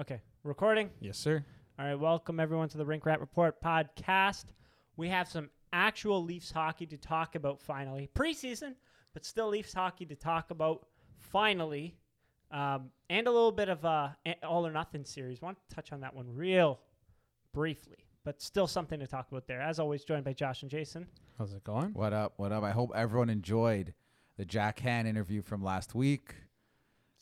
Okay, recording. Yes, sir. All right, welcome everyone to the Rink Rat Report podcast. We have some actual Leafs hockey to talk about finally. Preseason, but still Leafs hockey to talk about finally. Um, and a little bit of a all or nothing series. Want to touch on that one real briefly, but still something to talk about there. As always, joined by Josh and Jason. How's it going? What up? What up? I hope everyone enjoyed the Jack Han interview from last week.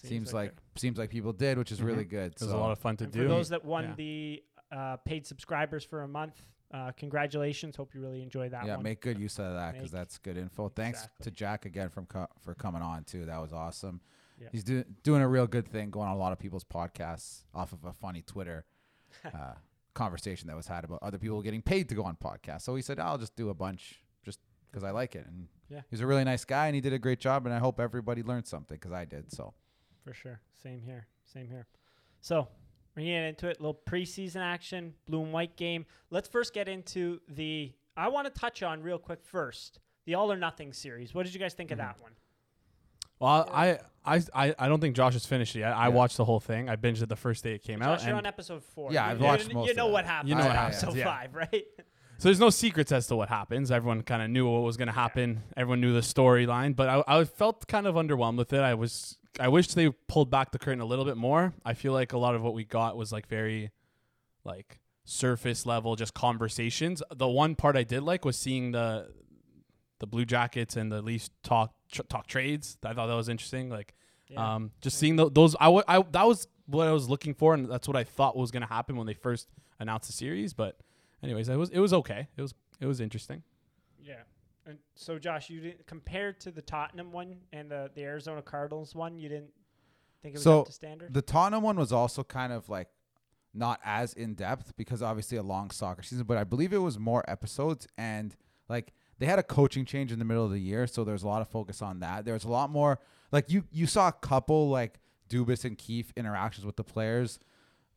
Seems, like, seems like people did, which is really good. It was so a lot of fun to And do. for those that won Yeah. the uh, paid subscribers for a month, uh, congratulations. Hope you really enjoyed that yeah, one. make good use of that because that's good info. Thanks Exactly. to Jack again from co- for coming on too. That was awesome. Yeah. He's doing doing a real good thing, going on a lot of people's podcasts off of a funny Twitter uh, conversation that was had about other people getting paid to go on podcasts. So he said, "I'll just do a bunch just because I like it." And Yeah. he's a really nice guy, and he did a great job. And I hope everybody learned something because I did. So For sure. Same here. Same here. So we're getting into it. A little preseason action, blue and white game. Let's first get into the. I want to touch on real quick first the All or Nothing series. What did you guys think Mm-hmm. of that one? Well, I, I, I, I don't think Josh has finished it yet. I Yeah. watched the whole thing. I binged it the first day it came out. Josh, you're on episode four. Yeah, You- I've you- watched you, most know of what it. happens. You know in what episode happens, yeah. five, right? so there's no secrets as to what happens. Everyone kind of knew what was going to happen. Everyone knew the storyline, but I, I felt kind of underwhelmed with it. I was I wish they pulled back the curtain a little bit more. I feel like a lot of what we got was like very like surface level just conversations. The one part I did like was seeing the the Blue Jackets and the Leafs talk tr- talk trades. I thought that was interesting. Like Yeah. Um, just seeing tho- those, I, w- I that was what I was looking for, and that's what I thought was going to happen when they first announced the series. But, anyways, it was it was okay. It was it was interesting. yeah. And so, Josh, you didn't compared to the Tottenham one and the, the Arizona Cardinals one, you didn't think it was So, up to standard? The Tottenham one was also kind of like not as in depth because obviously a long soccer season, but I believe it was more episodes and like they had a coaching change in the middle of the year, so there's a lot of focus on that. There was a lot more like you you saw a couple like Dubas and Keefe interactions with the players.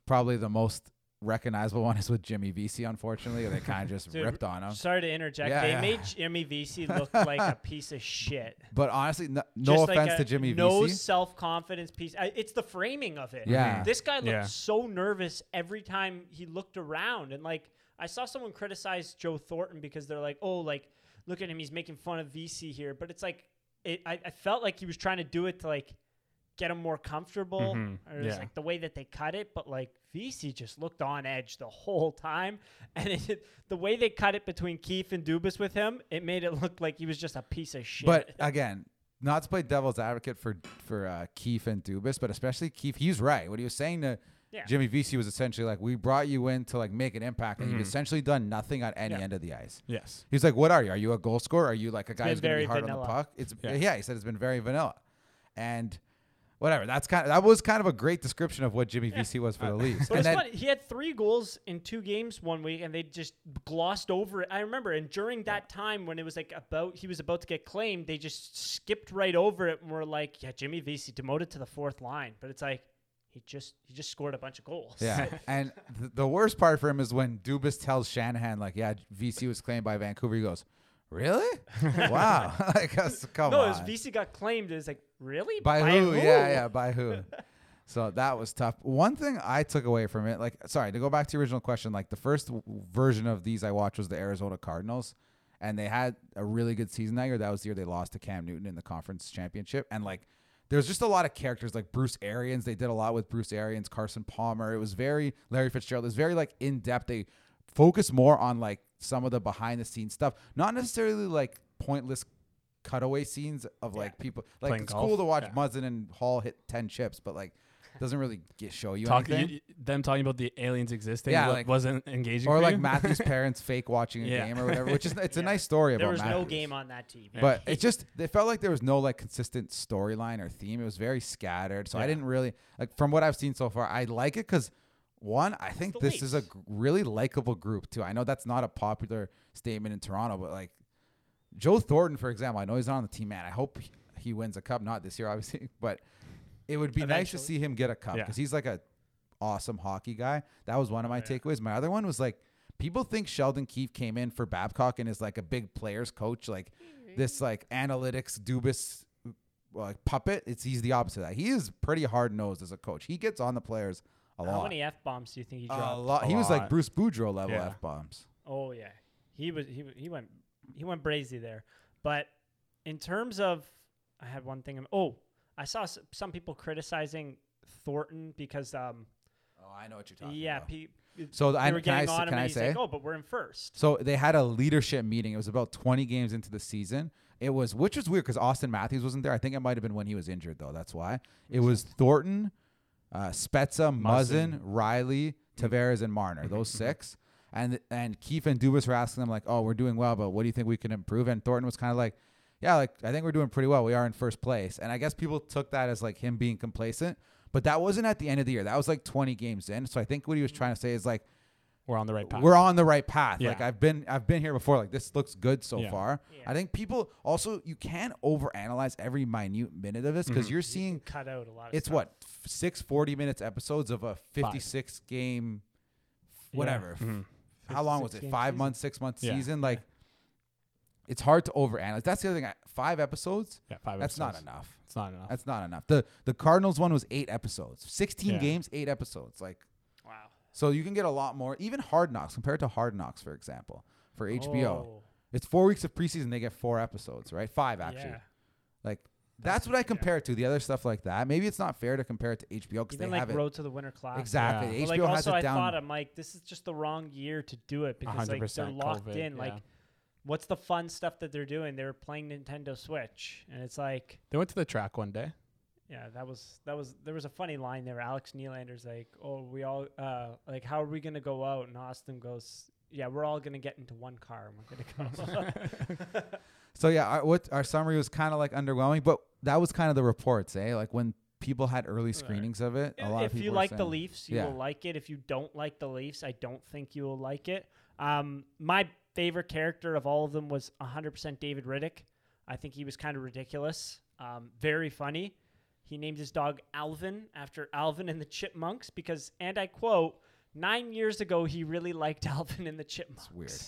Probably the most recognizable one is with Jimmy Vesey, unfortunately. They kind of just Dude, ripped on him. Sorry to interject. Yeah, they yeah. made Jimmy Vesey look like a piece of shit. But honestly, no, no Just like offense a to Jimmy Vesey. no self confidence piece. It's the framing of it. Yeah. This guy looked Yeah. so nervous every time he looked around, and like I saw someone criticize Joe Thornton because they're like, "Oh, like look at him, he's making fun of Vesey here." But it's like it. I, I felt like he was trying to do it to like get him more comfortable, Mhm. or it's like the way that they cut it. But like Vesey just looked on edge the whole time, and it, the way they cut it between Keefe and Dubas with him, it made it look like he was just a piece of shit. But again, not to play devil's advocate for for uh, Keefe and Dubas, but especially Keefe, he's right. What he was saying to Yeah. Jimmy Vesey was essentially like, "We brought you in to like make an impact, and Mhm. you've essentially done nothing on any Yeah. end of the ice." Yes. He's like, "What are you? Are you a goal scorer? Are you like a guy been who's going to very be hard on the puck?" It's Yeah. yeah. He said it's been very vanilla, and whatever. That's kind of that was kind of a great description of what Jimmy Vesey was for uh, the Leafs. But and it's funny. He had three goals in two games one week, and they just glossed over it. I remember, and during that time when it was like about he was about to get claimed, they just skipped right over it and were like, "Yeah, Jimmy Vesey demoted to the fourth line." But it's like he just he just scored a bunch of goals. Yeah, and th- the worst part for him is when Dubas tells Shanahan like, "Yeah, Vesey was claimed by Vancouver." He goes, "Really? wow! like, us- come no, on." his Vesey got claimed. It's like really by, who? Yeah, yeah, by who? so that was tough. One thing I took away from it, like, sorry to go back to your original question, like the first w- version of these I watched was the Arizona Cardinals, and they had a really good season that year. That was the year they lost to Cam Newton in the conference championship, and like. There's just a lot of characters like Bruce Arians. They did a lot with Bruce Arians, Carson Palmer. It was very Larry Fitzgerald. It was very like in depth. They focus more on like some of the behind the scenes stuff, not necessarily like pointless cutaway scenes of like people. Like Playing it's golf. cool to watch Yeah. Muzzin and Hall hit ten chips, but like doesn't really get, show you Talk, anything. you, them talking about the aliens existing Yeah, wa- like- wasn't engaging. or for like you? Matthew's parents fake watching a Yeah. game or whatever, which is it's a Yeah. nice story There about was no Matthews. game on that TV. But it just it felt like there was no like consistent storyline or theme. It was very scattered. So I Yeah. didn't really like from what I've seen so far. I like it because one, I think the this is a really likable group too. I know that's not a popular statement in Toronto, but like Joe Thornton, for example, I know he's not on the team, man. I hope he- he wins a cup. Not this year, obviously, but it would be nice to see him get a cup Yeah. because he's like a awesome hockey guy. That was one of my yeah. takeaways. My other one was like people think Sheldon Keefe came in for Babcock and is like a big players coach, like this like analytics Dubas like puppet. It's he's the opposite of that. He is pretty hard nosed as a coach. He gets on the players a How lot. many f bombs do you think he a dropped? lot. A He was like lot. Bruce Boudreau level Yeah. f bombs. Oh yeah, he was he he went he went brazy there. But in terms of, I had one thing. Oh, I saw s- some people criticizing Thornton because um Oh, I know what you're talking about. yeah pe- So they I, were can I, getting s- on him can and I he's say? like, oh, but we're in first. So they had a leadership meeting. It was about 20 games into the season. It was, which was weird because Auston Matthews wasn't there. I think it might have been when he was injured, though. That's why. It was Thornton, uh, Spezza, Muzzin, Muzzin. Rielly, Tavares, and Marner. Those six. And and Keefe and Dubas were asking them like, "Oh, we're doing well, but what do you think we can improve?" And Thornton was kind of like, "Yeah, like I think we're doing pretty well. We are in first place." And I guess people took that as like him being complacent, but that wasn't at the end of the year. That was like 20 games in. So I think what he was trying to say is like, We're on the right path. we're on the right path. Yeah. Like I've been I've been here before. Like this looks good so Yeah. far. Yeah. I think people also you can't overanalyze every minute minute of this because Mhm. you're seeing can cut out a lot. Of it's stuff. what f- six 40 minutes episodes of a 56 game Yeah. whatever. Mhm. How long was it? Five season. months, six months Yeah. season. Like it's hard to overanalyze. That's the other thing. Five episodes. Yeah, five That's not enough. It's not enough. That's not enough. The the Cardinals one was eight episodes. 16 Yeah. games, eight episodes. Like Wow. So you can get a lot more. Even Hard Knocks compared to Hard Knocks, for example, for HBO. Oh, It's four weeks of preseason. They get four episodes, right? Five actually. Yeah. Like That's- that's, what I yeah. compare it to. The other stuff like that. Maybe it's not fair to compare it to HBO because they like have it Road to the Winter Classic. exactly. Yeah. HBO But like has it I down. thought I'm like, this is just the wrong year to do it because like they're locked COVID, in. Like, what's the fun stuff that they're doing? They were playing Nintendo Switch, and it's like, They went to the track one day. Yeah, that was that was there was a funny line there. Alex Nylander's like, oh, we all uh like, how are we gonna go out? And Auston goes, yeah, we're all gonna get into one car and we're gonna go. so yeah, our, what our summary was kind of like underwhelming, but that was kind of the reports, eh? Like when people had early Right. screenings of it, a lot if of people you like the saying- Leafs, you Yeah. will like it. If you don't like the Leafs, I don't think you will like it. Um, my favorite character of all of them was 100% David Rittich. I think he was kind of ridiculous, um, very funny. He named his dog Alvin after Alvin and the Chipmunks because, and I quote, nine years ago he really liked Alvin and the Chipmunks. weird.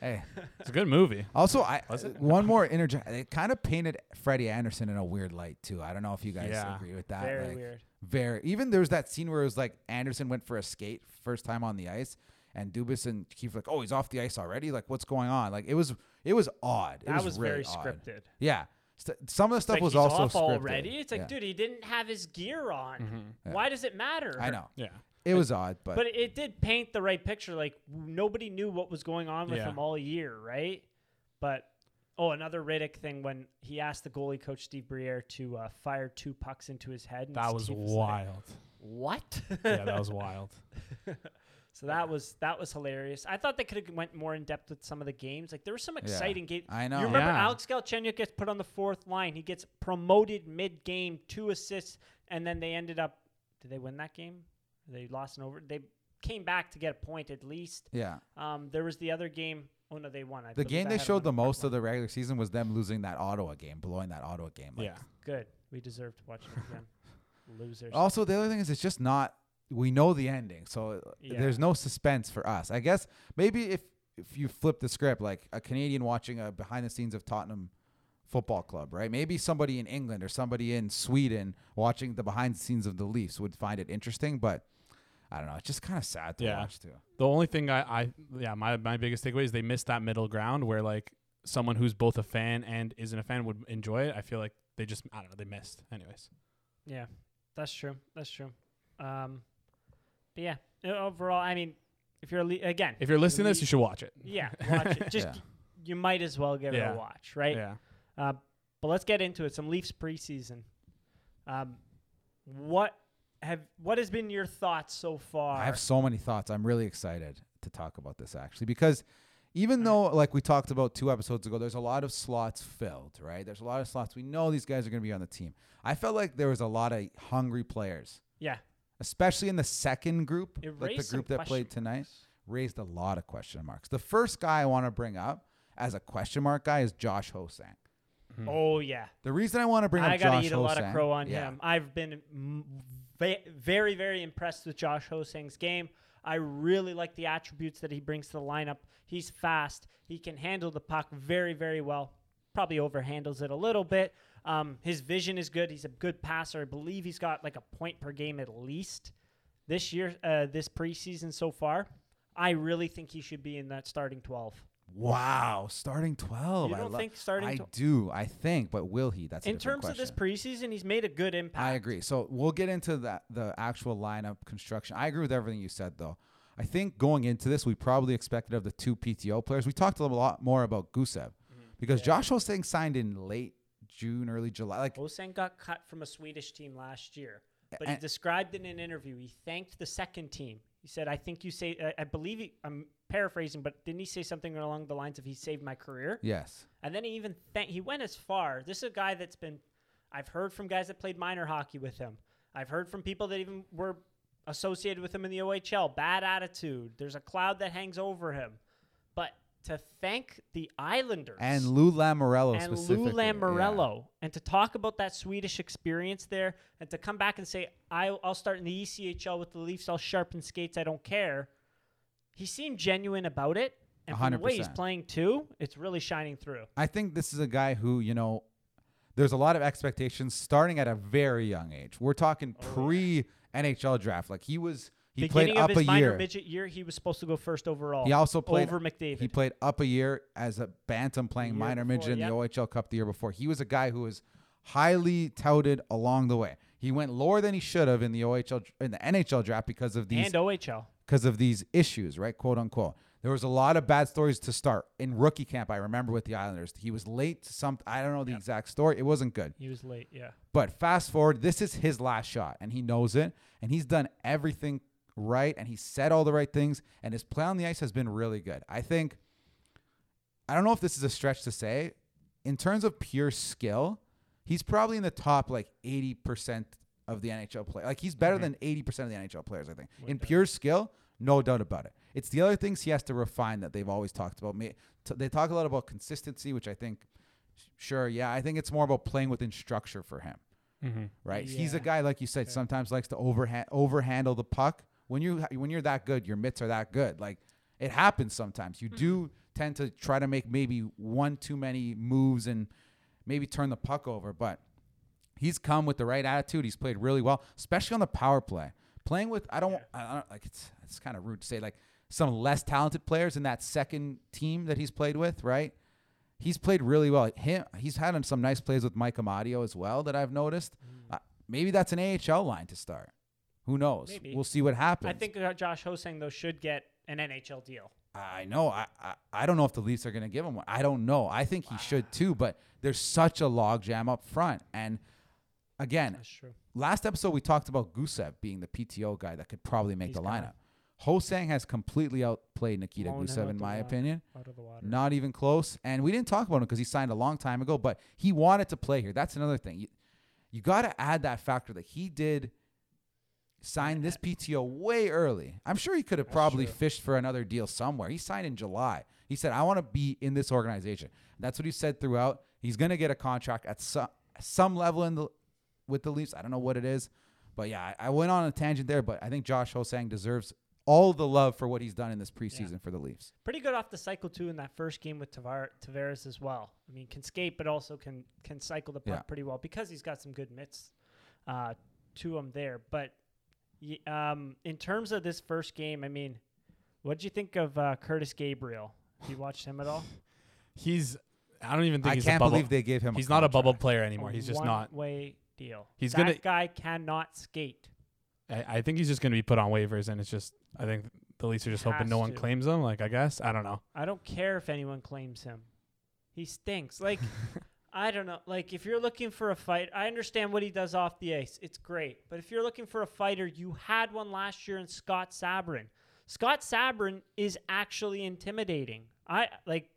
Hey, It's a good movie. also I Was it? one more interject. It kind of painted Freddie Andersen in a weird light too. I don't know if you guys Yeah. agree with that. Very like, weird. Very. Even there was that scene where it was like Andersen went for a skate first time on the ice, and Dubas and Keefe were like, "Oh, he's off the ice already. Like, what's going on?" Like, it was it was odd. It That was, was, really very odd. scripted. Yeah. St- some of the It's stuff like was he's also off scripted. already. It's like, Yeah. dude, he didn't have his gear on. Mhm. Yeah. Why does it matter? I know Yeah. it was odd, but, But it did paint the right picture. Like nobody knew what was going on with Yeah. him all year, right? But oh, another Rittich thing when he asked the goalie coach Steve Briere to uh, fire two pucks into his head. And That was Steve like, wild. what? yeah, that was wild. so that was that was hilarious. I thought they could have went more in depth with some of the games. Like there were some exciting games. I know. You remember Yeah. Alex Galchenyuk gets put on the fourth line. He gets promoted mid game, two assists, and then they ended up. Did they win that game? They lost an over. They came back to get a point at least. yeah. Um, there was the other game. Oh no, they won. I The game they showed the most of the regular season was them losing that Ottawa game, blowing that Ottawa game. Like, yeah. Good. We deserve to watch it again. Losers. Also, the other thing is, it's just not. We know the ending, so uh, Yeah. there's no suspense for us. I guess maybe if if you flip the script, like a Canadian watching a behind the scenes of Tottenham Football Club, right? Maybe somebody in England or somebody in Sweden watching the behind the scenes of the Leafs would find it interesting, but I don't know. It's just kind of sad to Yeah. watch too. The only thing I, I yeah, my my biggest takeaway is they missed that middle ground where like someone who's both a fan and isn't a fan would enjoy it. I feel like they just I don't know, they missed. Anyways. Yeah, that's true. That's true. Um, but yeah, overall, I mean, if you're le- again, If you're listening to this, you should watch it. yeah, watch it. Just Yeah. you might as well give it a watch, right? Yeah. Uh, but let's get into it. Some Leafs preseason. Um, what have what has been your thoughts so far? I have so many thoughts. I'm really excited to talk about this actually because even though like we talked about two episodes ago, there's a lot of slots filled, right? There's a lot of slots. We know these guys are going to be on the team. I felt like there was a lot of hungry players, yeah, especially in the second group, it like the group that played tonight, marks. raised a lot of question marks. The first guy I want to bring up as a question mark guy is Josh Ho-Sang. Mhm. Oh yeah, The reason I want to bring up I up gotta Josh eat a lot of crow on yeah. him. I've been very, very impressed with Josh Ho-Sang's game. I really like the attributes that he brings to the lineup. He's fast. He can handle the puck very, very well. Probably overhandles it a little bit. Um, his vision is good. He's a good passer. I believe he's got like a point per game at least. this year, uh, this preseason so far, I really think he should be in that starting 12. Wow, starting twelve. You I don't lo- think starting I 12? do. I think, but will he? That's In terms of this preseason, he's made a good impact. I agree. So we'll get into that the actual lineup construction. I agree with everything you said though. I think going into this, we probably expected of the two PTO players. We talked a little lot more about Gusev because Yeah. Josh Ho-Sang signed in late June, early July. Like Ho-Sang got cut from a Swedish team last year, but he described in an interview. He thanked the second team. He said, "I think you say, I, I believe he, I'm paraphrasing, but didn't he say something along the lines of he saved my career?" yes, And then he even thank he went as far. This is a guy that's been I've heard from guys that played minor hockey with him. I've heard from people that even were associated with him in the OHL. Bad attitude. There's a cloud that hangs over him. But to thank the Islanders and Lou Lamoriello and specifically. Lou yeah. Lamoriello, and to talk about that Swedish experience there, and to come back and say, I'll, I'll start in the ECHL with the Leafs, I'll sharpen skates, I don't care. He seemed genuine about it. And from the way he's playing too, it's really shining through. I think this is a guy who, you know, there's a lot of expectations starting at a very young age. We're talking Oh, yeah. pre NHL draft. Like he was, he Beginning played up of his a minor year. midget year, he was supposed to go first overall. He also played over McDavid. He played up a year as a bantam playing minor before, midget in yep. the OHL Cup the year before. He was a guy who was highly touted along the way. He went lower than he should have in the OHL in the NHL draft because of these and OHL. because of these issues, right? Quote unquote. There was a lot of bad stories to start in rookie camp. I remember with the Islanders, he was late to some. I don't know the exact story. It wasn't good. He was late, yeah. But fast forward, this is his last shot, and he knows it, and he's done everything right, and he said all the right things, and his play on the ice has been really good. I think. I don't know if this is a stretch to say, in terms of pure skill, he's probably in the top like eighty percent of the NHL play. Like he's better than eighty percent of the NHL players. I think in pure skill, no doubt about it. It's the other things he has to refine that they've always talked about. Ma- They talk a lot about consistency, which I think, sure, yeah, I think it's more about playing within structure for him Mm-hmm. right? He's a guy like you said, sometimes likes to overhand overhandle the puck. When you when you're that good, your mitts are that good. Like it happens sometimes. You do tend to try to make maybe one too many moves and maybe turn the puck over, but he's come with the right attitude. He's played really well, especially on the power play. Playing with I don't, I don't like it's it's kind of rude to say like some less talented players in that second team that he's played with, right? He's played really well. Him, he's had some nice plays with Mike Amadio as well that I've noticed. Uh, maybe that's an AHL line to start. Who knows? Maybe. We'll see what happens. I think Josh Ho-Sang, though, should get an NHL deal. I know. I, I I don't know if the Leafs are going to give him one. I don't know. I think he should too. But there's such a logjam up front. And again, That's true. last episode we talked about Gusev being the PTO guy that could probably make He's the lineup. Ho-Sang has completely outplayed Nikita Blown Gusev in my opinion. Out of the water. Not even close. And we didn't talk about him because he signed a long time ago, but he wanted to play here. That's another thing. You, you got to add that factor that he did sign this PTO way early. I'm sure he could have probably true. fished for another deal somewhere. He signed in July. He said, I want to be in this organization. That's what he said throughout. He's going to get a contract at some, some level in the with the Leafs. I don't know what it is. But yeah, I, I went on a tangent there, but I think Josh Ho-Sang deserves all the love for what he's done in this preseason for the Leafs. Pretty good off the cycle too in that first game with Tavar- Tavares as well. I mean, can skate, but also can can cycle the puck Yeah. pretty well because he's got some good mitts uh, to him there. But y- um, in terms of this first game, I mean, what did you think of uh, Curtis Gabriel? Have you watched him at all? He's. I don't even think I he's can't a bubble. believe they gave him. he's not a bubble contract. player anymore. He's just not. way deal. He's that gonna- guy cannot skate. I, I think he's just going to be put on waivers, and it's just. I think the Leafs are just hoping no one to. claims him. Like I guess I don't know. I don't care if anyone claims him. He stinks. Like I don't know. Like if you're looking for a fight, I understand what he does off the ice. It's great. But if you're looking for a fighter, you had one last year in Scott Sabourin. Scott Sabourin is actually intimidating. I like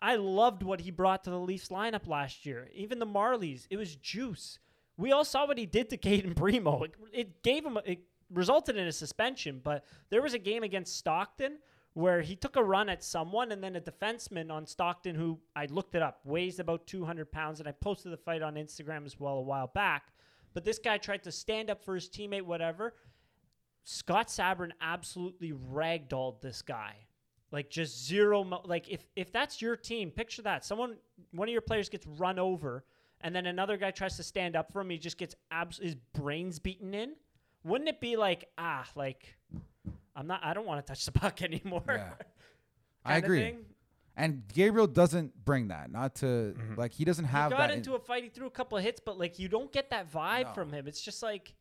I loved what he brought to the Leafs lineup last year. Even the Marlies, it was juice. We all saw what he did to Cayden Primeau. It, it gave him, a, it resulted in a suspension. But there was a game against Stockton where he took a run at someone, and then a defenseman on Stockton, who I looked it up, weighs about 200 pounds, and I posted the fight on Instagram as well a while back. But this guy tried to stand up for his teammate, whatever. Scott Sabourin absolutely ragdolled this guy. Like just zero mo- like if if that's your team, picture that. Someone one of your players gets run over and then another guy tries to stand up for him, he just gets abs- his brains beaten in. wouldn't it be like ah like I'm not I don't want to touch the puck anymore. Yeah. I agree. And Gabriel doesn't bring that. Not to Mm-hmm. like he doesn't have he got that. in- into a fight. He threw a couple of hits, but like you don't get that vibe No. from him. It's just like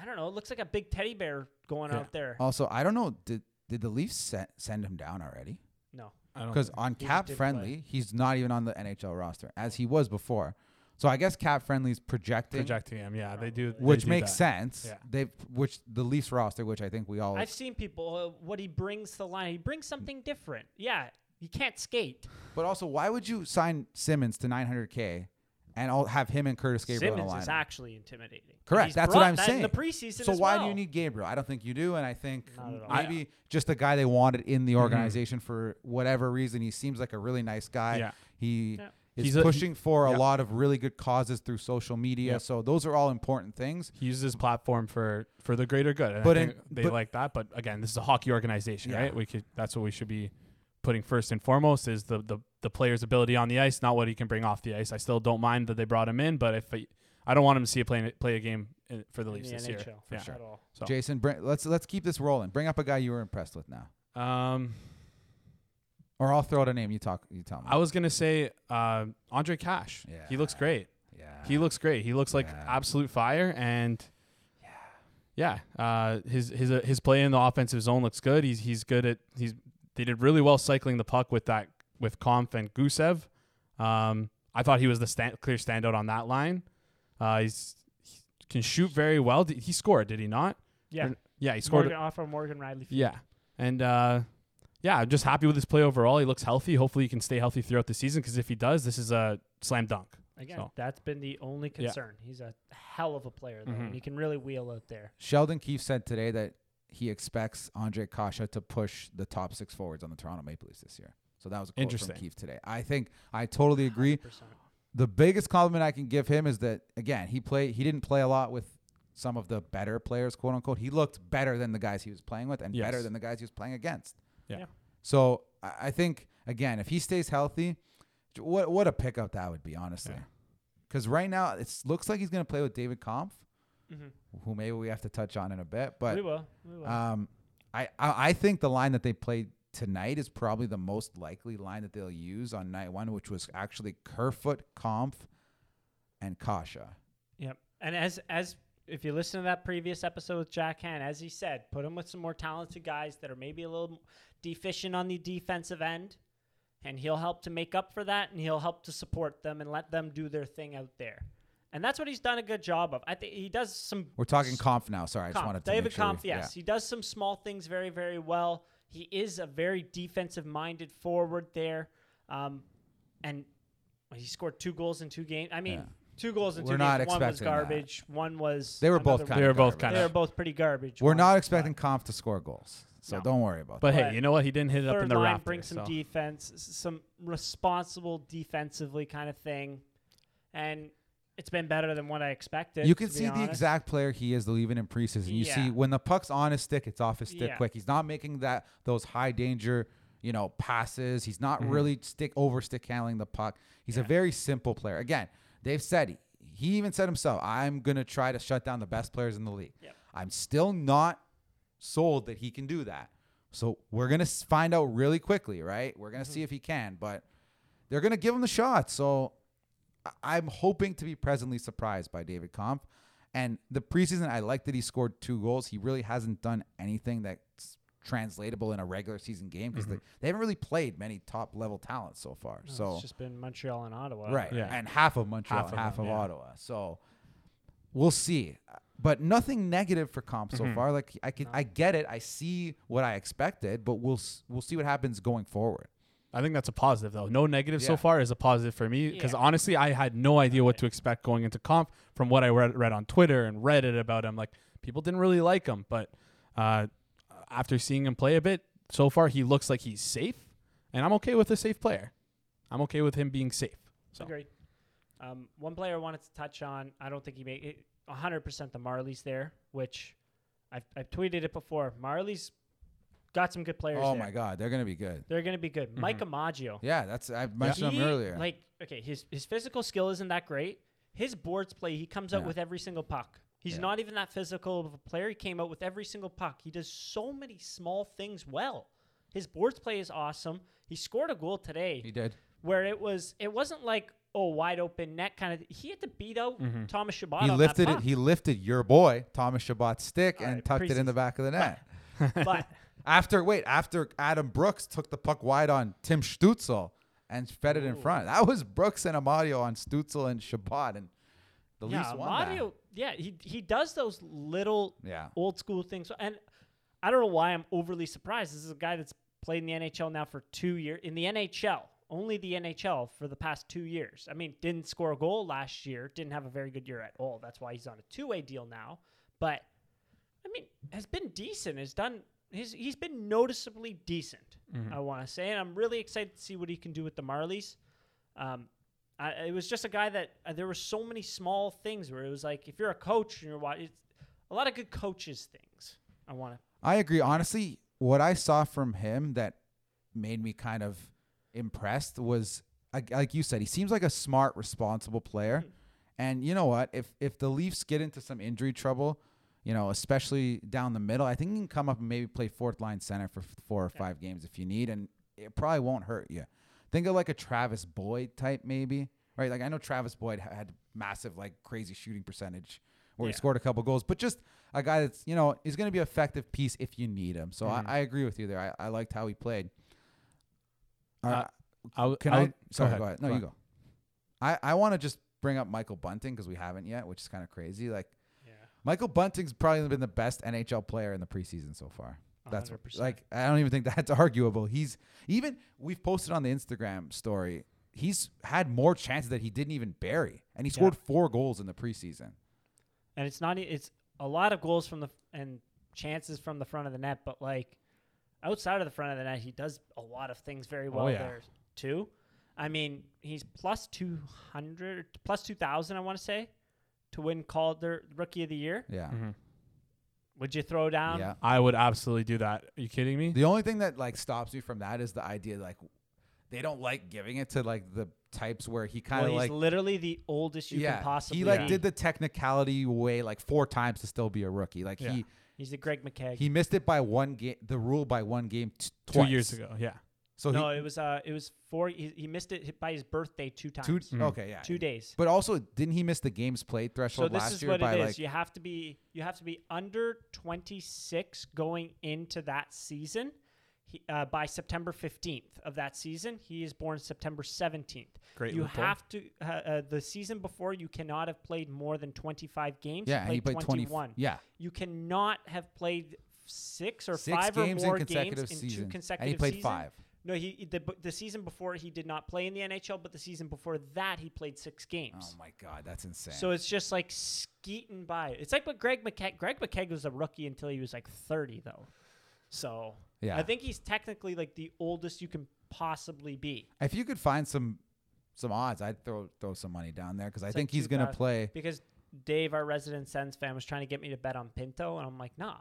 I don't know. It looks like a big teddy bear going Yeah. out there. also, I don't know. Did did the Leafs send, send him down already? No, I don't Because on cap did friendly, he's not even on the NHL roster as he was before. So I guess cap friendly's projecting, projecting him. Yeah, they do. they which do makes that. sense. Yeah. They which the Leafs roster, which I think we all I've seen people uh, what he brings to the line. He brings something different. Yeah, he can't skate. But also, why would you sign Simmonds to 900k and all have him and Curtis Gabriel Simmonds in is the lineup? actually intimidating. Correct. he's That's what brought I'm that saying. In the preseason, So as why do you need Gabriel? I don't think you do, and I think Not at all. Mm-hmm. maybe just a guy they wanted in the organization for whatever reason. He seems like a really nice guy. Yeah. He Yeah. Is He's a- pushing for a yeah. lot of really good causes through social media. Yeah. So those are all important things. He uses his platform for for the greater good. And But I in- they but- like that. But again, this is a hockey organization, Yeah. right? We could. That's what we should be putting first and foremost is the, the the player's ability on the ice, not what he can bring off the ice. I still don't mind that they brought him in, but if he, I don't want him to see a play play a game in, for the in Leafs the this NHL year. for yeah. sure. At all. So, Jason, bring, let's let's keep this rolling. Bring up a guy you were impressed with now, um, or I'll throw out a name. You talk. You tell me. I was gonna say uh, Ondrej Kase. He looks great. yeah. He looks great. He looks like Yeah. absolute fire, and yeah, uh, his his uh, his play in the offensive zone looks good. He's he's good at he's they did really well cycling the puck with that with Kampf and Gusev. Um, I thought he was the stand, clear standout on that line. Uh, he's he can shoot very well. Did, he scored, did he not? Yeah, Or- yeah, he scored. Morgan, off of Morgan Rielly. Field. Yeah, and uh, yeah, I'm just happy with his play overall. He looks healthy. Hopefully, he can stay healthy throughout the season. Because if he does, this is a slam dunk. Again, So- that's been the only Yeah. concern. He's a hell of a player, though, Mhm. and he can really wheel out there. Sheldon Keefe said today that he expects Ondrej Kase to push the top six forwards on the Toronto Maple Leafs this year. So that was a quote Interesting. from Keefe today. I think I totally agree. 100%. The biggest compliment I can give him is that again he played. He didn't play a lot with some of the better players, quote unquote. He looked better than the guys he was playing with, and Yes. better than the guys he was playing against. Yeah. Yeah. So I I think again, if he stays healthy, what what a pickup that would be, honestly. Yeah. Because right now it looks like he's going to play with David Kampf, Mhm. who maybe we have to touch on in a bit. But we will. We will. um, I, I I think the line that they played tonight is probably the most likely line that they'll use on night one, which was actually Kerfoot, Kampf, and Kase. Yep. And as as if you listen to that previous episode with Jack Han, as he said, put him with some more talented guys that are maybe a little deficient on the defensive end, and he'll help to make up for that, and he'll help to support them and let them do their thing out there. And that's what he's done a good job of. I think he does some. We're talking Kampf now. Sorry, I just Kampf. wanted to David sure we- yes, he does some small things very, very well. He is a very defensive-minded forward there, um, and he scored two goals in two games. I mean, Yeah. Two goals in We're two not games. One was expecting that. garbage. One was They were both another kind They were both garbage. kind They of- were both pretty garbage. We're ones, not but expecting Kampf to score goals, so No. don't worry about that. But that. hey, you know what? He didn't hit it up Third in the line rafters. brings some so. defense, s- some responsible defensively kind of thing, and it's been better than what I expected. You can to be see the honest. exact player he is even in preseason. You see Yeah. when the puck's on his stick, it's off his stick Yeah. quick. He's not making that those high danger, you know, passes. He's not Mhm. really stick over stick handling the puck. He's a very simple player. Again, they've said he, he even said himself, "I'm gonna try to shut down the best players in the league." Yep. I'm still not sold that he can do that. So we're gonna find out really quickly, right? We're gonna Mm-hmm. see if he can, but they're gonna give him the shot. So I'm hoping to be pleasantly surprised by David Kampf. And the preseason, I like that he scored two goals. He really hasn't done anything that's translatable in a regular season game because they, they haven't really played many top level talents so far. No, so it's just been Montreal and Ottawa. right, Yeah. and half of Montreal, Half of half them, of yeah. Ottawa. So we'll see. But nothing negative for Kampf so Mhm. far. Like I can, I get it. I see what I expected, but we'll we'll see what happens going forward. I think that's a positive though. No negative Yeah. so far is a positive for me because Yeah. honestly, I had no idea what to expect going into Kampf from what I read, read on Twitter and Reddit about him. Like people didn't really like him, but uh, after seeing him play a bit so far, he looks like he's safe, and I'm okay with a safe player. I'm okay with him being safe. So Agreed. Um, one player I wanted to touch on, I don't think he made it 100% the Marlies there, which I've, I've tweeted it before. Marlies got some good players Oh there. my God, they're gonna be good. They're going to be good. Mike Amadio. Yeah, that's I mentioned He, him earlier. Like, okay, his, his physical skill isn't that great. His boards play, he comes out Yeah. with every single puck. He's Yeah. not even that physical of a player. He came out with every single puck. He does so many small things well. His boards play is awesome. He scored a goal today He did. where it was it wasn't like oh wide open net kind of. He had to beat out Thomas Chabot. Mm-hmm. He lifted it. He lifted your boy Thomas Chabot's stick All and right, tucked it in the back of the net. but After wait, after Adam Brooks took the puck wide on Tim Stützle and fed it in front. That was Brooks and Amadio on Stützle and Chabot, and the yeah, Leafs won Mario. Yeah, he he does those little. Yeah, old school things. And I don't know why I'm overly surprised. This is a guy that's played in the NHL now for two years. In the NHL, only the NHL for the past two years. I mean, didn't score a goal last year, didn't have a very good year at all. That's why he's on a two way deal now. But, I mean, has been decent, has done. He's, he's been noticeably decent, I want to say. And I'm really excited to see what he can do with the Marlies. Um, I, it was just a guy that uh, there were so many small things where it was like if you're a coach and you're watching, a lot of good coaches things. I want to. I agree. Honestly, what I saw from him that made me kind of impressed was like, like you said, he seems like a smart, responsible player. And you know what? If if the Leafs get into some injury trouble, you know, especially down the middle, I think he can come up and maybe play fourth line center for four or five games if you need, and it probably won't hurt you. Think of like a Travis Boyd type, maybe. Right? Like I know Travis Boyd had massive, like crazy shooting percentage where he scored a couple goals, but just a guy that's you know is going to be an effective piece if you need him. So Mhm. I, I agree with you there. I, I liked how he played. Uh, Uh, can I I? would- sorry, go ahead. No, Go you ahead. go. I I want to just bring up Michael Bunting because we haven't yet, which is kind of crazy. Like Yeah. Michael Bunting's probably been the best NHL player in the preseason so far. That's 100%. like I don't even think that's arguable. He's even we've posted on the Instagram story. He's had more chances that he didn't even bury, and he Yeah. scored four goals in the preseason. and it's not. It's a lot of goals from the and chances from the front of the net, but like outside of the front of the net, he does a lot of things very well yeah. there too. I mean, he's plus two hundred, plus two thousand. I want to say to win Calder Rookie of the Year. Yeah, Mhm. Would you throw down? yeah. I would absolutely do that. Are you kidding me? The only thing that like stops me from that is the idea like they don't like giving it to like the types where he kind of he's like literally the oldest you yeah can possibly. he like be. did the technicality way like four times to still be a rookie. Like Yeah. he He's the Greg McKegg. he missed it by one game. The rule by one game t- Two years ago. Yeah. So no, he, it was uh, it was four. He, he missed it by his birthday two times. two. Mhm. Okay, yeah. Two days. But also, didn't he miss the games played So threshold this last is year what by it is. like? you have to be you have to be under 26 going into that season. He, uh, by September 15th of that season, he is born September 17th. Great. you loophole. have to uh, uh, the season before you cannot have played more than 25 games. Yeah, and he played 21. 20. Yeah, You cannot have played six or six five games or more in consecutive games season, in two consecutive and he played seasons. five. No, he the the season before he did not play in the NHL, but the season before that he played six games. Oh my god, that's insane. So it's just like skeeting by. It's like what Greg McKegg. Greg McKegg was a rookie until he was like 30, though. So yeah, I think he's technically like the oldest you can possibly be if you could find some some odds, I'd throw throw some money down there because I think like he's gonna play. because Dave, our resident Sens fan, was trying to get me to bet on Pinto, and I'm like, nah,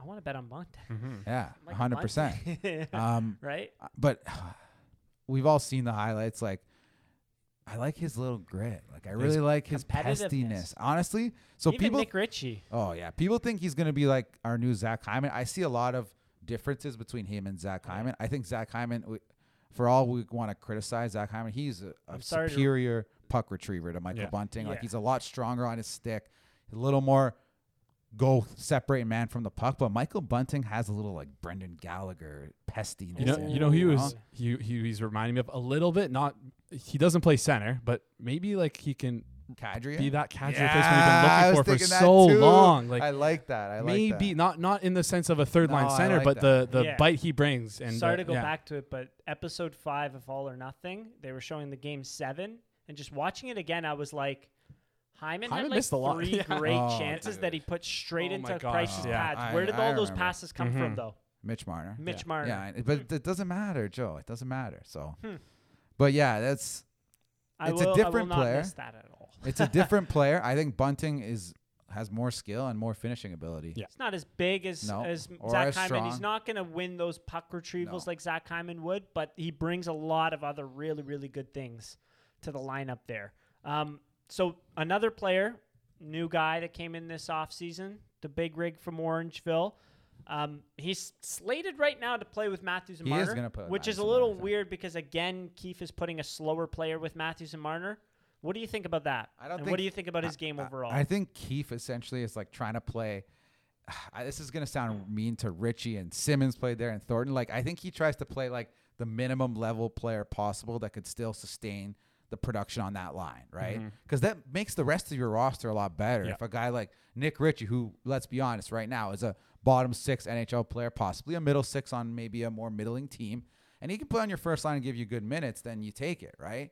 I want to bet on Bunting. Mhm. Yeah, Like hundred percent. Um, right? but we've all seen the highlights. Like, I like his little grit. Like, I really like his pestiness. Honestly, so Even people. Nick Ritchie. Oh yeah, people think he's gonna be like our new Zach Hyman. I see a lot of differences between him and Zach Right. Hyman. I think Zach Hyman, we- for all we want to criticize Zach Hyman, he's a, a I'm sorry to- superior puck retriever to Michael Yeah. Bunting. Like Yeah. he's a lot stronger on his stick, a little more go separate man from the puck. But Michael Bunting has a little like Brendan Gallagher pestiness. You know, in you him, know, he Ooh. was he, he he's reminding me of a little bit. Not he doesn't play center, but maybe like he can Kadria? be that casual Yeah, replacement we've been looking for for so too. long. Like I like that. I like maybe that. not not in the sense of a third line No, I center, like but the that. the Yeah. bite he brings. And Sorry uh, to go yeah. back to it, but episode five of All or Nothing, they were showing the game seven, and just watching it again, I was like, Hyman, Hyman had like missed a lot. three Yeah. great Oh, chances dude. that he put straight Oh into gosh, Price's yeah. pads. I- Where did I all those remember. passes come from, Mhm. though? Mitch Marner. Mitch Yeah. Marner. Yeah, and- but it doesn't matter, Joe. It doesn't matter. So, Hmm. but yeah, that's I It's a will, different I will player. Not miss that at all. it's a different player. I think Bunting is has more skill and more finishing ability. Yeah. He's not as big as No, as or Zach as Hyman. He's strong. not going to win those puck retrievals No. like Zach Hyman would, but he brings a lot of other really, really good things to the lineup there. Um, so another player new guy that came in this offseason, the big rig from Orangeville. Um, he's slated right now to play with Matthews and He is Marner, with which is a little Marner, weird because again, Keefe is putting a slower player with Matthews and Marner. What do you think about that? I don't and think- what do you think about his I- game I- overall? I think Keefe essentially is like trying to play. This is gonna sound mean to Ritchie and Simmonds played there and Thornton. Like I think he tries to play like the minimum level player possible that could still sustain the production on that line, right? Because that makes the rest of your roster a lot better. Yeah. If a guy like Nick Ritchie, who let's be honest, right now is a bottom six NHL player, possibly a middle six on maybe a more middling team, and he can play on your first line and give you good minutes, then you take it, right?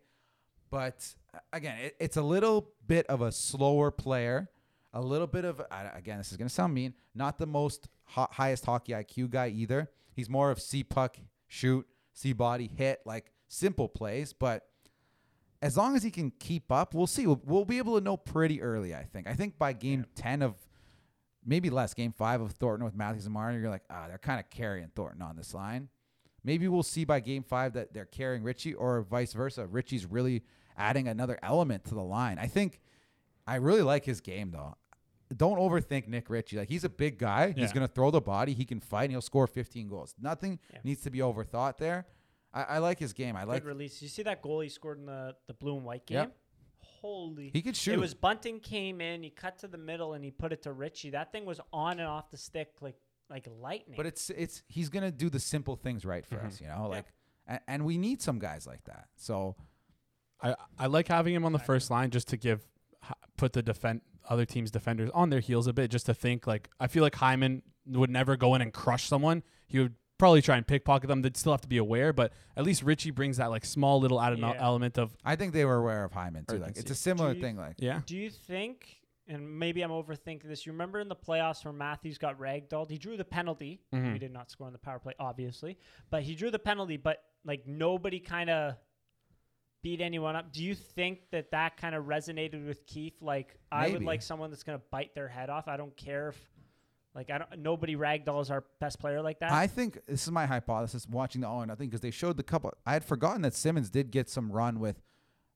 But uh, again, it, it's a little bit of a slower player, a little bit of again, this is gonna sound mean, not the most ho- highest hockey IQ guy either. He's more of see puck, shoot, see body, hit, like simple plays. But as long as he can keep up, we'll see. We'll, we'll be able to know pretty early. I think. I think by game ten of maybe less, game five of Thornton with Matthews and Marner, you're like, ah, they're kind of carrying Thornton on this line. Maybe we'll see by game five that they're carrying Ritchie, or vice versa. Ritchie's really adding another element to the line. I think I really like his game though. Don't overthink Nick Ritchie. Like he's a big guy. Yeah. He's gonna throw the body. He can fight. and He'll score 15 goals. Nothing Yeah. needs to be overthought there. I, I like his game. I Good like release. You see that goal he scored in the, the blue and white game? Yep. Holy. he could shoot. It was Bunting came in, he cut to the middle, and he put it to Ritchie. That thing was on and off the stick like like lightning. but it's it's he's gonna do the simple things right for mm-hmm. us. You know, like and, and we need some guys like that. So I I like having him on the first line just to give put the defend other teams' defenders on their heels a bit, just to think like I feel like Hyman would never go in and crush someone. He would probably try and pickpocket them. They'd still have to be aware, but at least Ritchie brings that like small little added Yeah. element of I think they were aware of Hyman too. Like it's a similar you- thing. Like yeah. Do you think, and maybe I'm overthinking this, you remember in the playoffs where Matthews got ragdolled? He drew the penalty. Mhm. He did not score on the power play, obviously, but he drew the penalty, but like nobody kind of beat anyone up. Do you think that that kind of resonated with Keefe? Like, I would like someone that's going to bite their head off. I don't care if, like, I don't, nobody ragdolls our best player like that. I think this is my hypothesis watching the all or nothing because they showed the couple. I had forgotten that Simmonds did get some run with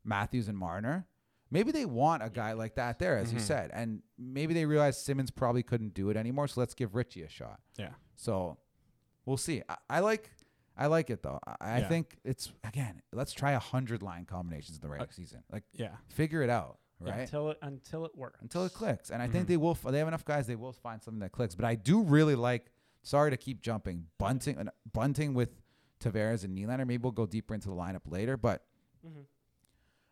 Matthews and Marner. Maybe they want a guy like that there, as you Mhm. said, and maybe they realized Simmonds probably couldn't do it anymore. So let's give Ritchie a shot. Yeah. So we'll see. I, I like, I like it though. I, I think it's again. Let's try a hundred line combinations in the regular season. Like Yeah. figure it out, right? until it until it works. until it clicks. And I think Mhm. they will. f- They have enough guys. They will find something that clicks. But I do really like. Sorry to keep jumping. Bunting, uh, bunting with Tavares and Nylander. Maybe we'll go deeper into the lineup later. But Mhm.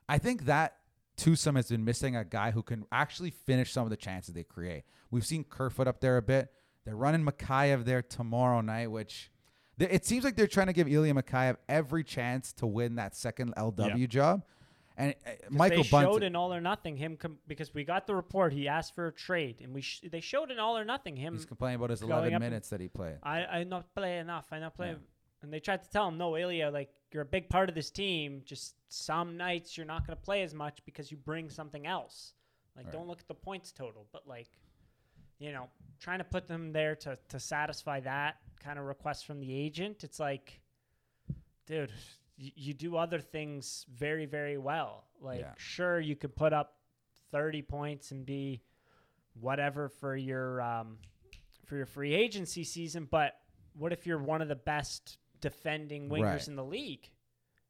I think that twosome has been missing a guy who can actually finish some of the chances they create. We've seen Kerfoot up there a bit. They're running Mikheyev there tomorrow night, which it seems like they're trying to give Ilya Mikheyev every chance to win that second LW job. And uh, Michael they Bunting. showed in All or Nothing him com- because we got the report he asked for a trade and we sh- they showed an All or Nothing him He's complaining about his 11 minutes that he played. I I not play enough I not play Yeah. and they tried to tell him no Ilya like you're a big part of this team just some nights you're not going to play as much because you bring something else like Right. don't look at the points total but like you know trying to put them there to to satisfy that kind of request from the agent it's like dude y- you do other things very very well like Yeah. sure you could put up 30 points and be whatever for your um, for your free agency season but what if you're one of the best defending wingers Right. in the league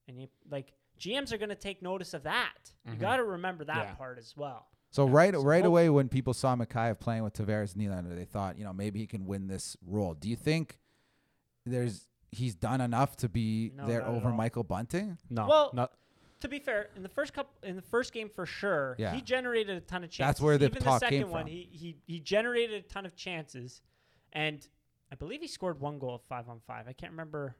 and you like GMs are going to take notice of that you Mhm. got to remember that Yeah. part as well So right So right away when people saw Mikheyev playing with Tavares and Nylander, they thought, you know, maybe he can win this role. Do you think there's he's done enough to be No, there over. Michael Bunting? No. Well, not to be fair, in the first couple, in the first game for sure, Yeah. he generated a ton of chances. That's where the Even talk the came second one, from. he, he he generated a ton of chances, and I believe he scored one goal at five on five. I can't remember.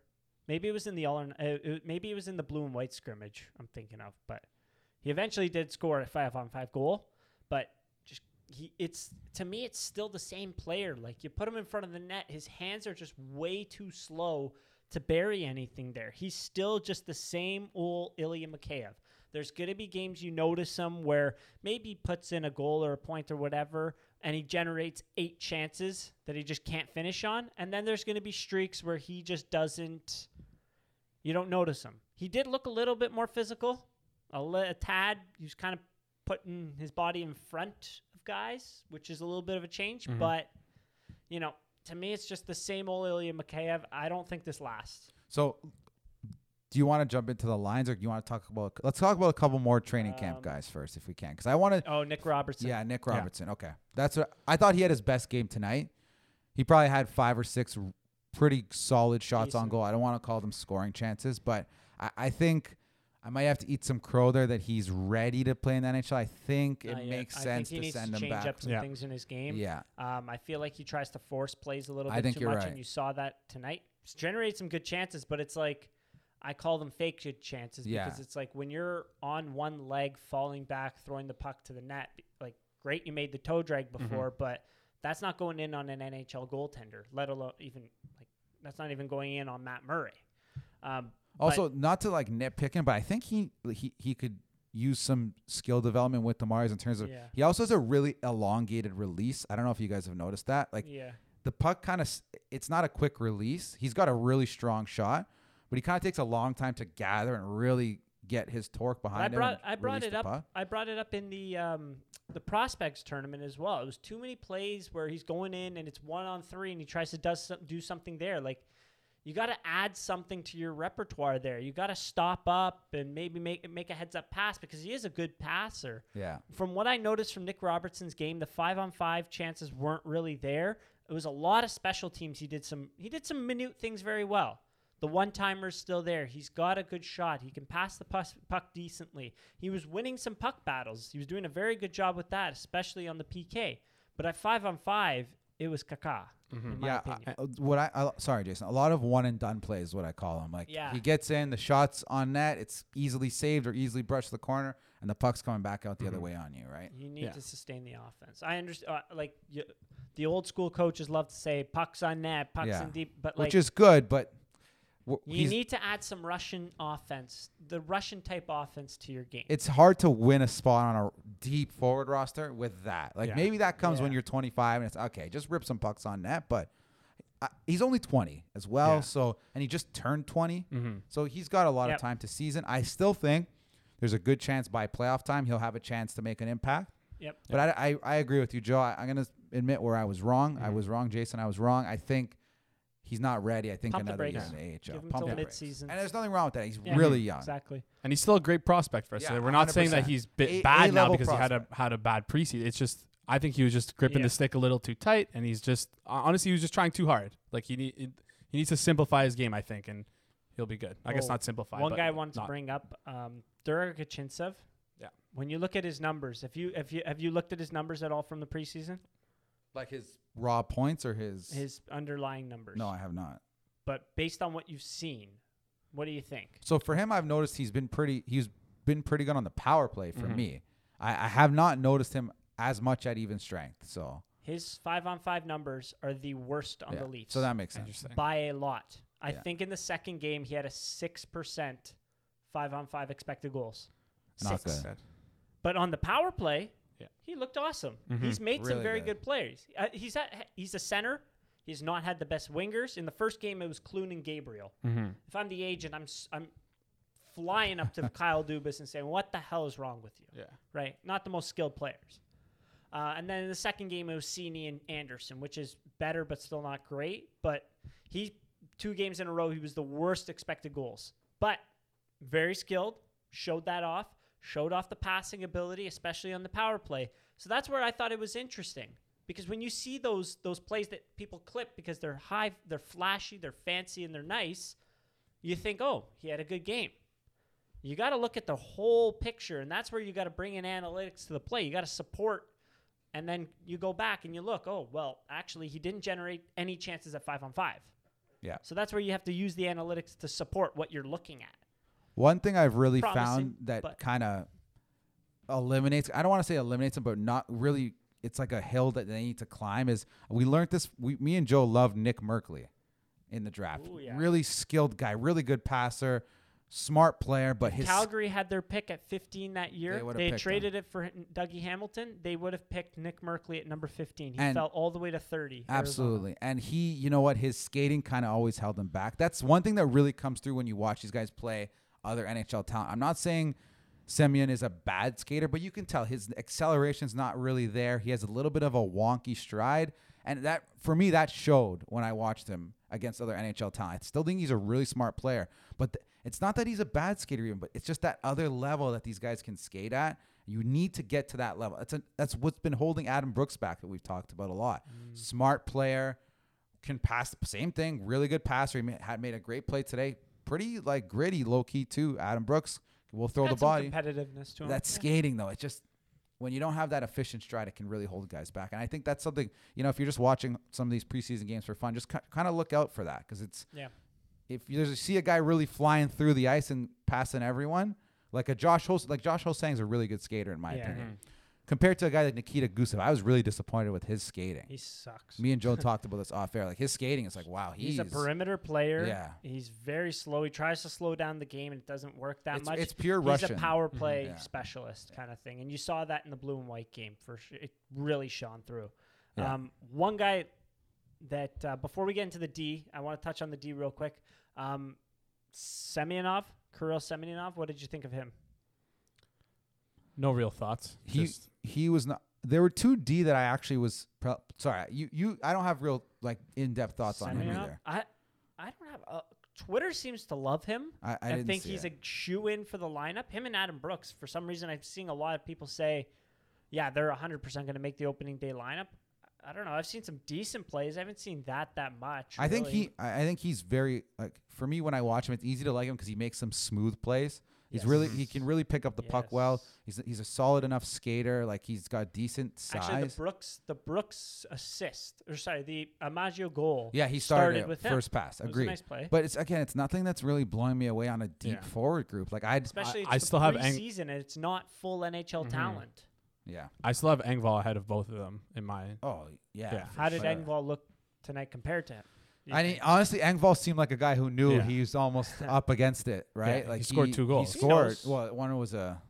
Maybe it was in the all. Or, uh, it, maybe it was in the blue and white scrimmage. I'm thinking of, but he eventually did score a five on five goal. But just he, it's to me, it's still the same player. Like you put him in front of the net, his hands are just way too slow to bury anything there. He's still just the same old Ilya Mikheyev. There's going to be games you notice him where maybe he puts in a goal or a point or whatever, and he generates eight chances that he just can't finish on. And then there's going to be streaks where he just doesn't, you don't notice him. He did look a little bit more physical, a, li- a tad. He was kind of putting his body in front guys, which is a little bit of a change. Mhm. But you know, to me, it's just the same old Ilya Mikheyev. I don't think this lasts. So, do you want to jump into the lines, or do you want to talk about? Let's talk about a couple more training camp Um, guys first, if we can, because I want to. Oh, Nick Robertson. Yeah, Nick Yeah. Robertson. Okay, that's what I thought. He had his best game tonight. He probably had five or six pretty solid shots on goal. I don't want to call them scoring chances, but I, I think I might have to eat some crow there that he's ready to play in the NHL. I think it Not yet. makes I sense think he to needs send to him change back. up some Yeah. things in his game. Yeah, Um, I feel like he tries to force plays a little I bit think too you're much, right. and you saw that tonight. He's generated some good chances, but it's like I call them fake good chances Yeah. because it's like when you're on one leg, falling back, throwing the puck to the net. Like, great, you made the toe drag Mm-hmm. before, but that's not going in on an NHL goaltender. Let alone even like that's not even going in on Matt Murray. Um, but- Also, not to like nitpick him, but I think he he he could use some skill development with the Mars in terms of Yeah. he also has a really elongated release. I don't know if you guys have noticed that. Like yeah, the puck kind of it's not a quick release. He's got a really strong shot, but he kind of takes a long time to gather and really get his torque But behind I him. brought and I brought it up. puck. I brought it up in the um, the prospects tournament as well. It was too many plays where he's going in and it's one on three and he tries to does some, do something there. Like you got to add something to your repertoire there. You got to stop up and maybe make make a heads up pass because he is a good passer. Yeah. From what I noticed from Nick Robertson's game, the five on five chances weren't really there. It was a lot of special teams. He did some he did some minute things very well. The one timer's still there. He's got a good shot. He can pass the puck, puck decently. He was winning some puck battles. He was doing a very good job with that, especially on the PK. But at five on five, it was caca. In my Yeah, opinion. I- uh, what I, I sorry, Jason. A lot of one and done plays is what I call them. Like Yeah. he gets in, the shots on net, it's easily saved or easily brushed the corner, and the puck's coming back out the other way on you, right? You need Yeah. to sustain the offense. I understand. Uh, like you, the old school coaches love to say pucks on net, pucks Yeah. in deep, but like Which is good, but w- You need to add some Russian offense, the Russian type offense to your game. it's hard to win a spot on a deep forward roster with that. Like Yeah. maybe that comes when you're 25 and it's okay, just rip some pucks on net, but I, he's only 20 as well. Yeah. So and he just turned 20, Mm-hmm. so he's got a lot Yep. of time to season. I still think there's a good chance by playoff time he'll have a chance to make an impact. Yep. But I, I, I agree with you, Joe. I, I'm gonna admit where I was wrong. I Mhm. was wrong, Jason. I was wrong. I think he's not ready. I think Pump the another year brakes. in the AHL. Give him Pump till the midseason. And there's nothing wrong with that. He's Yeah. really young. Exactly. And he's still a great prospect for us. Yeah, We're not saying that he's bit A- bad now A-level because he had a had a bad preseason. It's just I think he was just gripping Yeah. the stick a little too tight, and he's just honestly he was just trying too hard. Like he need he needs to simplify his game, I think, and he'll be good. I guess not simplify. One but guy I wanted to bring up, um, Der-Arguchintsev. Yeah. When you look at his numbers, if you if you have you looked at his numbers at all from the preseason, Like his raw points or his. his underlying numbers. no, I have not. But based on what you've seen, what do you think? So for him, I've noticed he's been pretty. He's been pretty good on the power play for Mhm. me. I, I have not noticed him as much at even strength. So His five on five numbers are the worst on yeah. the Leafs. So that makes sense. Interesting. by a lot. I Yeah. think in the second game he had a six percent five on five expected goals. Not Six. good. But on the power play, Yeah. he looked awesome. Mhm. He's made some very good. good, plays. Uh, he's at, he's a center. He's not had the best wingers. In the first game, it was Clune and Gabriel. Mm-hmm. If I'm the agent, I'm s- I'm flying up to Kyle Dubas and saying, "What the hell is wrong with you?" Yeah. Right? Not the most skilled players. Uh, and then in the second game, it was Cini and Anderson, which is better but still not great. But he two games in a row, he was the worst expected goals. But very skilled, showed that off, showed off the passing ability, especially on the power play. So that's where I thought it was interesting. Because when you see those those plays that people clip because they're high, they're flashy, they're fancy, and they're nice, you think, oh, he had a good game. You got to look at the whole picture, and that's where you got to bring in analytics to the play. You got to support, and then you go back and you look. Oh, well, actually, he didn't generate any chances at five on five. Yeah. So that's where you have to use the analytics to support what you're looking at. One thing I've really Promising, found that but- kind of eliminates I don't want to say eliminates them, but not really it's like a hill that they need to climb is we learned this we, me and Joe loved Nick Merkley in the draft. Ooh, yeah. Really skilled guy, really good passer, smart player, but his Calgary had their pick at 15 that year. They They, traded it for Dougie Hamilton. They would have picked Nick Merkley at number 15. He And- fell all the way to 30. Arizona. Absolutely. And he, you know what, his skating kind of always held him back. That's one thing that really comes through when you watch these guys play other NHL talent. I'm not saying Semyon is a bad skater, but you can tell his acceleration's not really there. He has a little bit of a wonky stride, and that for me that showed when I watched him against other NHL talent. I still think he's a really smart player, but th- it's not that he's a bad skater even, but it's just that other level that these guys can skate at. You need to get to that level. That's a, that's what's been holding Adam Brooks back that we've talked about a lot. Mm. Smart player, can pass the same thing. Really good passer. He had made a great play today. Pretty like gritty, low key too. Adam Brooks will throw Got the some body. competitiveness to him. That's Yeah. skating though. It's just when you don't have that efficient stride, it can really hold guys back. And I think that's something you know. If you're just watching some of these preseason games for fun, just kind of look out for that because it's Yeah. if you see a guy really flying through the ice and passing everyone, like a Josh Hos, like Josh Ho-Sang's a really good skater in my Yeah. opinion. Mm-hmm. Compared to a guy like Nikita Gusev, I was really disappointed with his skating. He sucks. Me and Joe talked about this off air. Like his skating is like, wow, he's, He's, a perimeter player. Yeah. He's very slow. He tries to slow down the game and it doesn't work that It's, much. it's pure He's Russian. a power play Yeah. specialist kind of thing. And you saw that in the blue and white game for sure. It really shone through. Yeah. Um, one guy that, uh, before we get into the D, I want to touch on the D real quick. Um, Semyonov, Kirill Semyonov, what did you think of him? No real thoughts. he Just- he was not. There were two D that I actually was. Pro- sorry, you you. I don't have real like in depth thoughts on him either. I, I don't have. Uh, Twitter seems to love him. I, I, I, think he's it. a shoe in for the lineup. Him and Adam Brooks. For some reason, I'm seeing a lot of people say, "Yeah, they're 100 percent going to make the opening day lineup." I don't know. I've seen some decent plays. I haven't seen that that much. I think he. I think he's very like for me when I watch him, it's easy to like him because he makes some smooth plays. He's Yes. really he can really pick up the puck well. He's he's a solid enough skater. Like he's got decent size. Actually, the Brooks, the Brooks assist, or sorry, the Amadio goal. yeah, he started, it with him. first pass. It was a Agreed. nice play. But it's again, it's nothing that's really blowing me away on a deep Yeah. forward group. Like I'd, Especially, I it's still the have ang- preseason, and it's not full NHL Mhm. talent. yeah. I still have Engvall ahead of both of them in my. Oh yeah. Yeah. How did sure. Engvall look tonight compared to him? Do you I mean, honestly, Engvall seemed like a guy who knew Yeah. he was almost up against it, right? he like scored two goals. He He scored. knows. Well, one was a,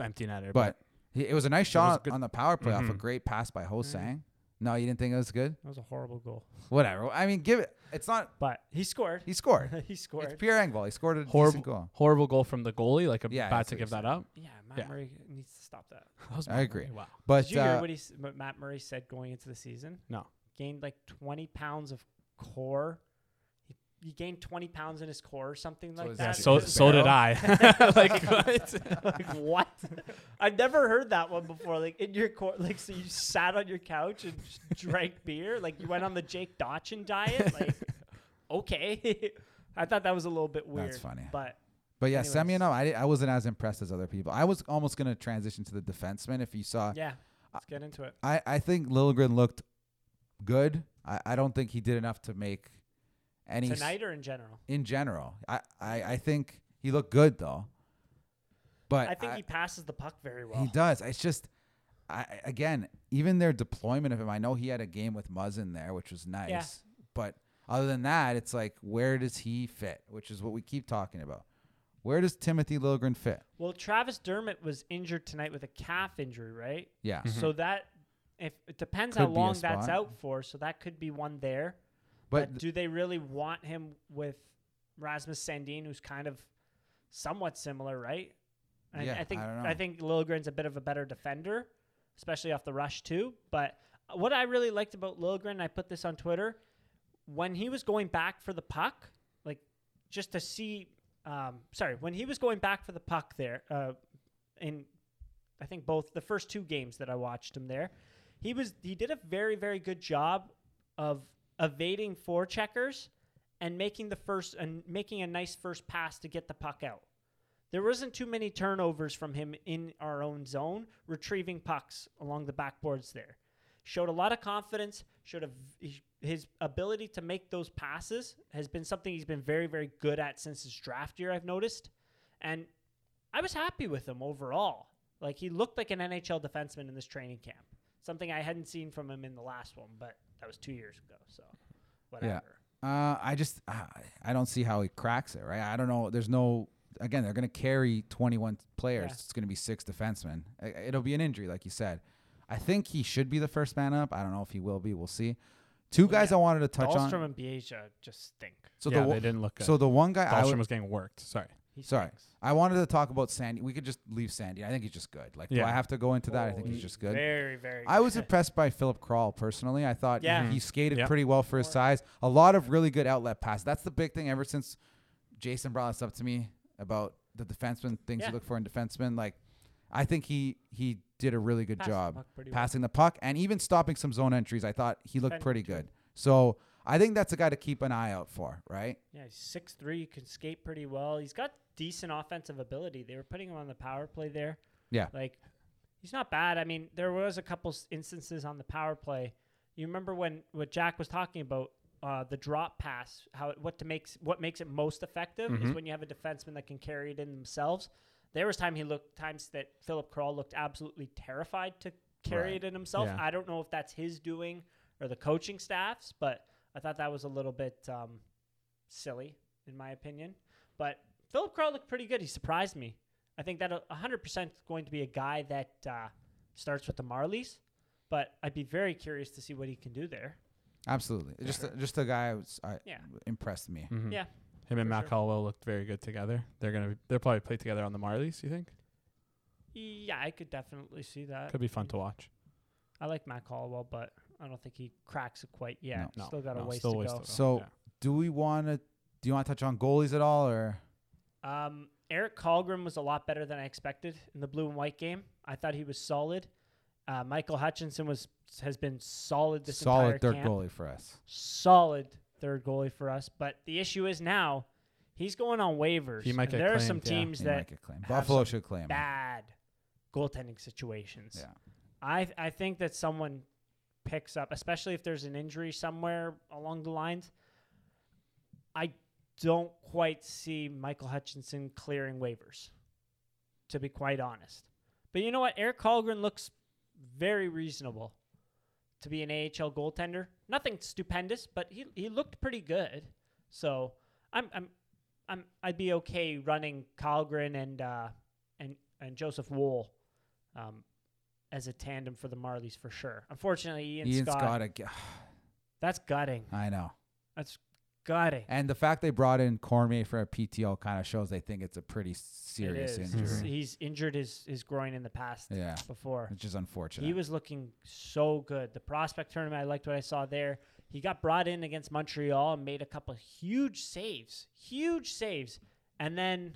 Empty netter, but he, it was a nice was shot good. on the power play off a Mhm. great pass by Ho-Sang. No, you didn't think it was good. that was a horrible goal. Whatever. I mean, give it. It's not. But he scored. He scored. he it's scored. pure Engvall. He scored a horrible, goal. horrible goal from the goalie. Like a Yeah, bad that's to what give he that up. Yeah, Matt Yeah. Murray needs to stop that. That was I agree. Murray, Wow. But Did you hear uh, what, he, s- what Matt Murray said going into the season? No. Gained like 20 pounds of core. He, he gained 20 pounds in his core or something So like is that. that So Just so did? I. like what? like what? I've never heard that one before. Like in your core, like so you sat on your couch and drank beer. Like you went on the Jake Dotchin diet. Like okay, I thought that was a little bit weird. That's funny. But but yeah, anyways. Semyonov, I, I wasn't as impressed as other people. I was almost going to transition to the defenseman if you saw. yeah, let's get into it. I, I think Liljegren looked good. I, I don't think he did enough to make any s- Tonight or in general? in general. I, I, I think he looked good though. But I think he passes the puck very well. he does. It's just I I- again, even their deployment of him. I know he had a game with Muzz in there, which was nice. Yeah. But other than that, it's like where does he fit? Which is what we keep talking about. Where does Timothy Liljegren fit? Well, Travis Dermott was injured tonight with a calf injury, right? Yeah. Mm-hmm. So that if it depends Could how be a long that's spot. out for, so that could be one there. But, But do they really want him with Rasmus Sandin, who's kind of somewhat similar, right? And Yeah, I think I don't know. I think Liljegren's a bit of a better defender, especially off the rush too. But what I really liked about Liljegren, I put this on Twitter, when he was going back for the puck, like just to see, um, sorry, when he was going back for the puck there, uh, in I think both the first two games that I watched him there, he was he did a very very good job of evading four checkers and making the first and making a nice first pass to get the puck out. There wasn't too many turnovers from him in our own zone, retrieving pucks along the backboards there. Showed a lot of confidence, showed a his ability to make those passes has been something he's been very, very good at since his draft year, I've noticed. And I was happy with him overall. Like he looked like an NHL defenseman in this training camp. Something I hadn't seen from him in the last one, but that was two years ago. So whatever. Uh, I just I, I don't see how he cracks it. Right? I don't know. There's no. Again, they're going to carry 21 players. Yeah. It's going to be six defensemen. It'll be an injury, like you said. I think he should be the first man up. I don't know if he will be. We'll see. Two Well, guys yeah. I wanted to touch Dahlstrom on. and Beasia just stink. So yeah, the they one- didn't look good. so the one guy I Dahlstrom would, was getting worked. Sorry. He Sorry. stinks. I wanted to talk about Sandy. We could just leave Sandy. I think he's just good. Like, do Yeah. I have to go into that? I think Oh, he's just good. Very, very. I was good. impressed by Philip Král personally. I thought Yeah. he, he skated Yep. pretty well for his size. A lot of really good outlet pass. That's the big thing ever since Jason brought this up to me about the defenseman things Yeah. you look for in defensemen. Like, I think he he did a really good Passed the job puck pretty well. passing the puck and even stopping some zone entries. I thought he looked Defending pretty too. good. So I think that's a guy to keep an eye out for, right? Yeah, he's six three. Can skate pretty well. He's got decent offensive ability. They were putting him on the power play there. Yeah. like he's not bad. I mean, there was a couple instances on the power play. You remember when what Jack was talking about uh, the drop pass? How it- what to makes what makes it most effective is Mhm. when you have a defenseman that can carry it in themselves. There was time he looked times that Philip Král looked absolutely terrified to carry Right. it in himself. Yeah. I don't know if that's his doing or the coaching staff's, but I thought that was a little bit um, silly in my opinion. But Philip Král looked pretty good. He surprised me. I think that a 100% going to be a guy that uh, starts with the Marlies, but I'd be very curious to see what he can do there. Absolutely. Just a, just a guy who's I, Yeah. impressed me. Mhm. Yeah. Him and Matt sure. Hollowell looked very good together. They're gonna they'll probably play together on the Marlies. You think? Yeah, I could definitely see that. Could be fun to watch. I like Matt Hollowell, but I don't think he cracks it quite yet. No, Still got a ways to ways go. to go. So Yeah. do we want to do you want to touch on goalies at all or Um, Eric Källgren was a lot better than I expected in the blue and white game. I thought he was solid. Uh, Michael Hutchinson was has been solid this entire solid third camp. goalie for us? solid third goalie for us. But the issue is now he's going on waivers. He might get there are claimed, some teams He that might get claimed. Buffalo should claim bad goaltending situations. Yeah. I I think that someone picks up, especially if there's an injury somewhere along the lines. I don't quite see Michael Hutchinson clearing waivers, to be quite honest. But you know what? Eric Källgren looks very reasonable to be an AHL goaltender. Nothing stupendous, but he he looked pretty good. So I'm I'm I'm I'd be okay running Källgren and uh, and and Joseph Woll um, as a tandem for the Marlies for sure. Unfortunately, Ian, Ian Scott, Scott. ag- that's gutting. I know. That's gutting. And the fact they brought in Cormier for a PTO kind of shows they think it's a pretty serious injury. He's, he's injured his, his groin in the past Yeah, before. which is unfortunate. He was looking so good. The prospect tournament, I liked what I saw there. He got brought in against Montreal and made a couple huge saves, huge saves, and then,